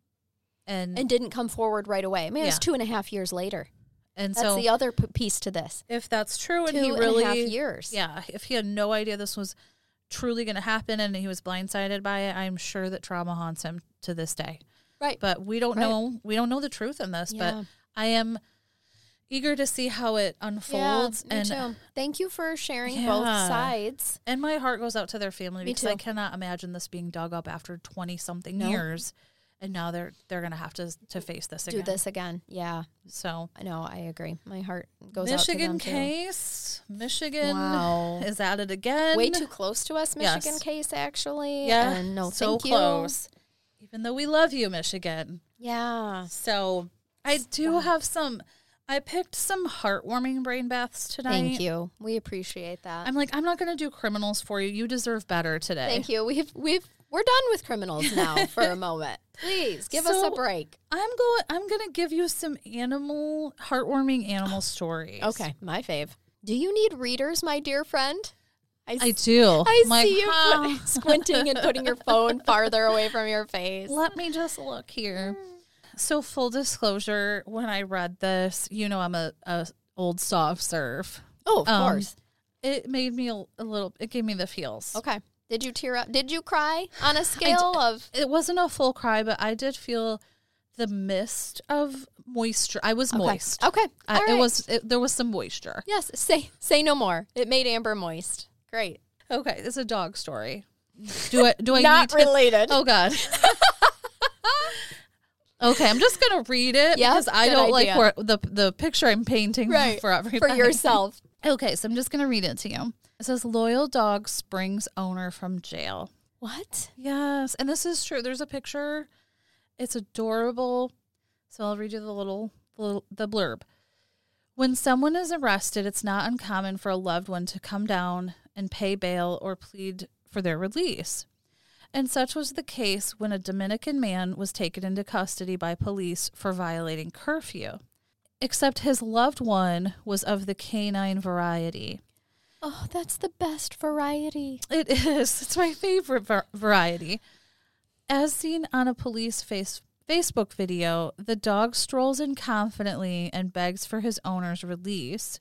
and and didn't come forward right away. I mean, it's Yeah. two and a half years later. and That's so the other p- piece to this. if that's true and Two he and a really half years. Yeah, if he had no idea this was truly going to happen and he was blindsided by it, I'm sure that trauma haunts him to this day. Right. But we don't Right. know we don't know the truth in this, Yeah. but I am eager to see how it unfolds yeah, me and too. Thank you for sharing both sides. and my heart goes out to their family Me because I cannot imagine this being dug up after 20 something No. years and now they're they're going to have to to face this Do again. this again. Yeah, So, I know. I agree. My heart goes Michigan out to them Michigan case, Michigan Wow. is at it again. Way too close to us, Yes. Michigan case actually. Yeah, and no, so thank close. Even though we love you, Michigan. Yeah, So I do have some. I picked some heartwarming brain baths tonight. thank you. We appreciate that. I'm like, I'm not going to do criminals for you. You deserve better today. Thank you. We've we've we're done with criminals now for a moment. Please give us a break. I'm going. I'm going to give you some animal, heartwarming animal stories. Okay, my fave. Do you need readers, my dear friend? I, I do. I like, see you huh. put, squinting and putting your phone farther away from your face. Let me just look here. Mm. So full disclosure, when I read this, you know, I'm a, a old soft serve. Oh, of Um, course. It made me a, a little. It gave me the feels. Okay. Did you tear up? Did you cry on a scale of? it wasn't a full cry, but I did feel the mist of moisture. I was Okay. moist. Okay. I, All It was it, there was some moisture. Yes. Say say no more. It made Amber moist. Great. Okay, it's a dog story. Do I do I Not need to, related. Oh God. okay, I'm just gonna read it Yeah, because I don't like idea. where the the picture I'm painting Right. for everybody. For yourself. Okay, so I'm just gonna read it to you. It says loyal dog springs owner from jail. What? Yes, and this is true. There's a picture. It's adorable. So I'll read you the little, little the blurb. When someone is arrested, it's not uncommon for a loved one to come down and pay bail or plead for their release. And such was the case when a Dominican man was taken into custody by police for violating curfew. Except his loved one was of the canine variety. Oh, that's the best variety. It is. It's my favorite var- variety. As seen on a police face- Facebook video, the dog strolls in confidently and begs for his owner's release.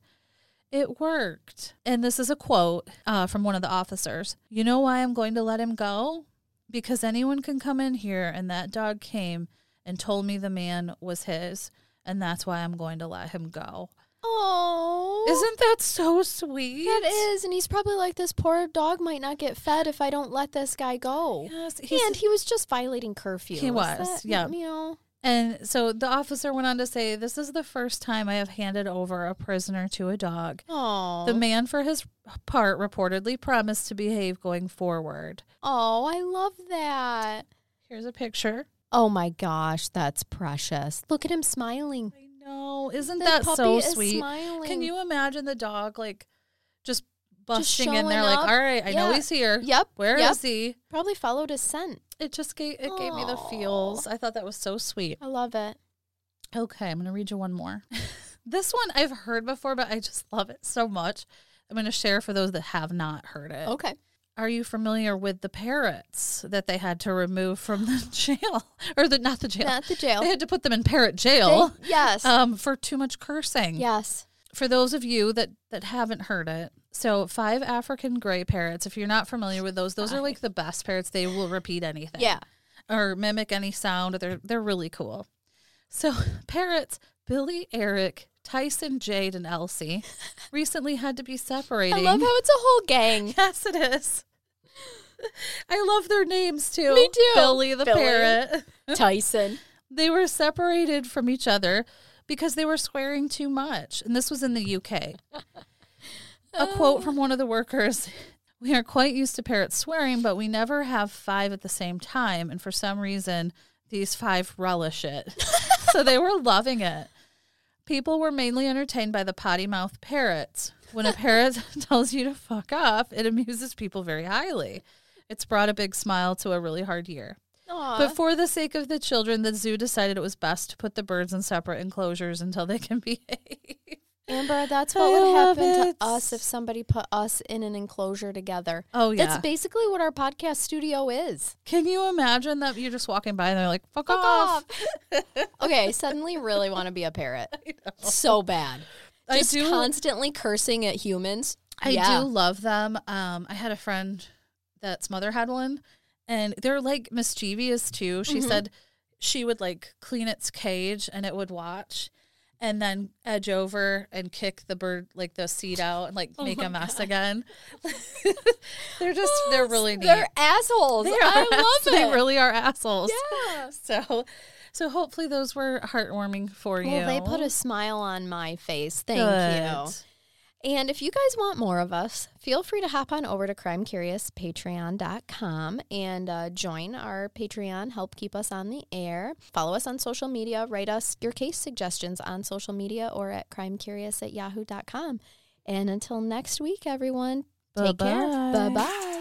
It worked. And this is a quote uh, from one of the officers. You know why I'm going to let him go? Because anyone can come in here, and that dog came and told me the man was his, and that's why I'm going to let him go. Oh. Isn't that so sweet? that is, and he's probably like this poor dog might not get fed if I don't let this guy go. Yes, and he was just violating curfew. He was, that- yeah. You know. And so the officer went on to say, This is the first time I have handed over a prisoner to a dog. Oh. The man, for his part, reportedly promised to behave going forward. oh, I love that. Here's a picture. Oh my gosh, that's precious. Look at him smiling. I know. Isn't The that puppy so sweet? smiling. Can you imagine the dog, like, just busting in there, like, up? All right, I know he's here. Yep. Where is yep. he? Probably followed his scent. It just gave, it gave me the feels. I thought that was so sweet. I love it. Okay, I'm going to read you one more. this one I've heard before, but I just love it so much. I'm going to share for those that have not heard it. Okay. Are you familiar with the parrots that they had to remove from the jail? Or the not the jail. Not the jail. They had to put them in parrot jail They- yes. um, for too much cursing. yes. For those of you that, that haven't heard it, so five African gray parrots, if you're not familiar with those, those are like the best parrots. They will repeat anything Yeah. or mimic any sound. They're they're really cool. So parrots, Billy, Eric, Tyson, Jade, and Elsie recently had to be separated. I love how it's a whole gang. yes, it is. I love their names too. Me too. Billy the Billy. parrot. Tyson. They were separated from each other because they were swearing too much. And this was in the UK. A quote from one of the workers We are quite used to parrots swearing, but we never have five at the same time. And for some reason, these five relish it. so they were loving it. People were mainly entertained by the potty mouth parrots. When a parrot tells you to fuck off, it amuses people very highly. It's brought a big smile to a really hard year. Aw. But for the sake of the children, the zoo decided it was best to put the birds in separate enclosures until they can behave. Amber, that's what I would happen it. to us if somebody put us in an enclosure together. Oh, yeah. That's basically what our podcast studio is. Can you imagine that you're just walking by and they're like, fuck, Fuck off? off. okay, I suddenly really want to be a parrot. So bad. I Just do- constantly cursing at humans. I Yeah. do love them. Um, I had a friend that's mother had one, and they're like mischievous too. She Mhm. said she would like clean its cage and it would watch. And then edge over and kick the bird like the seed out and like Oh make a mess again. they're just they're really neat. They're assholes. They I love ass- it. They really are assholes. Yeah. So, so hopefully those were heartwarming for you. Well, they put a smile on my face. Thank Good. you. And if you guys want more of us, feel free to hop on over to crimecuriouspatreon.com and uh, join our Patreon. Help keep us on the air. Follow us on social media. Write us your case suggestions on social media or at crimecurious at yahoo.com. And until next week, everyone, take care. Bye bye.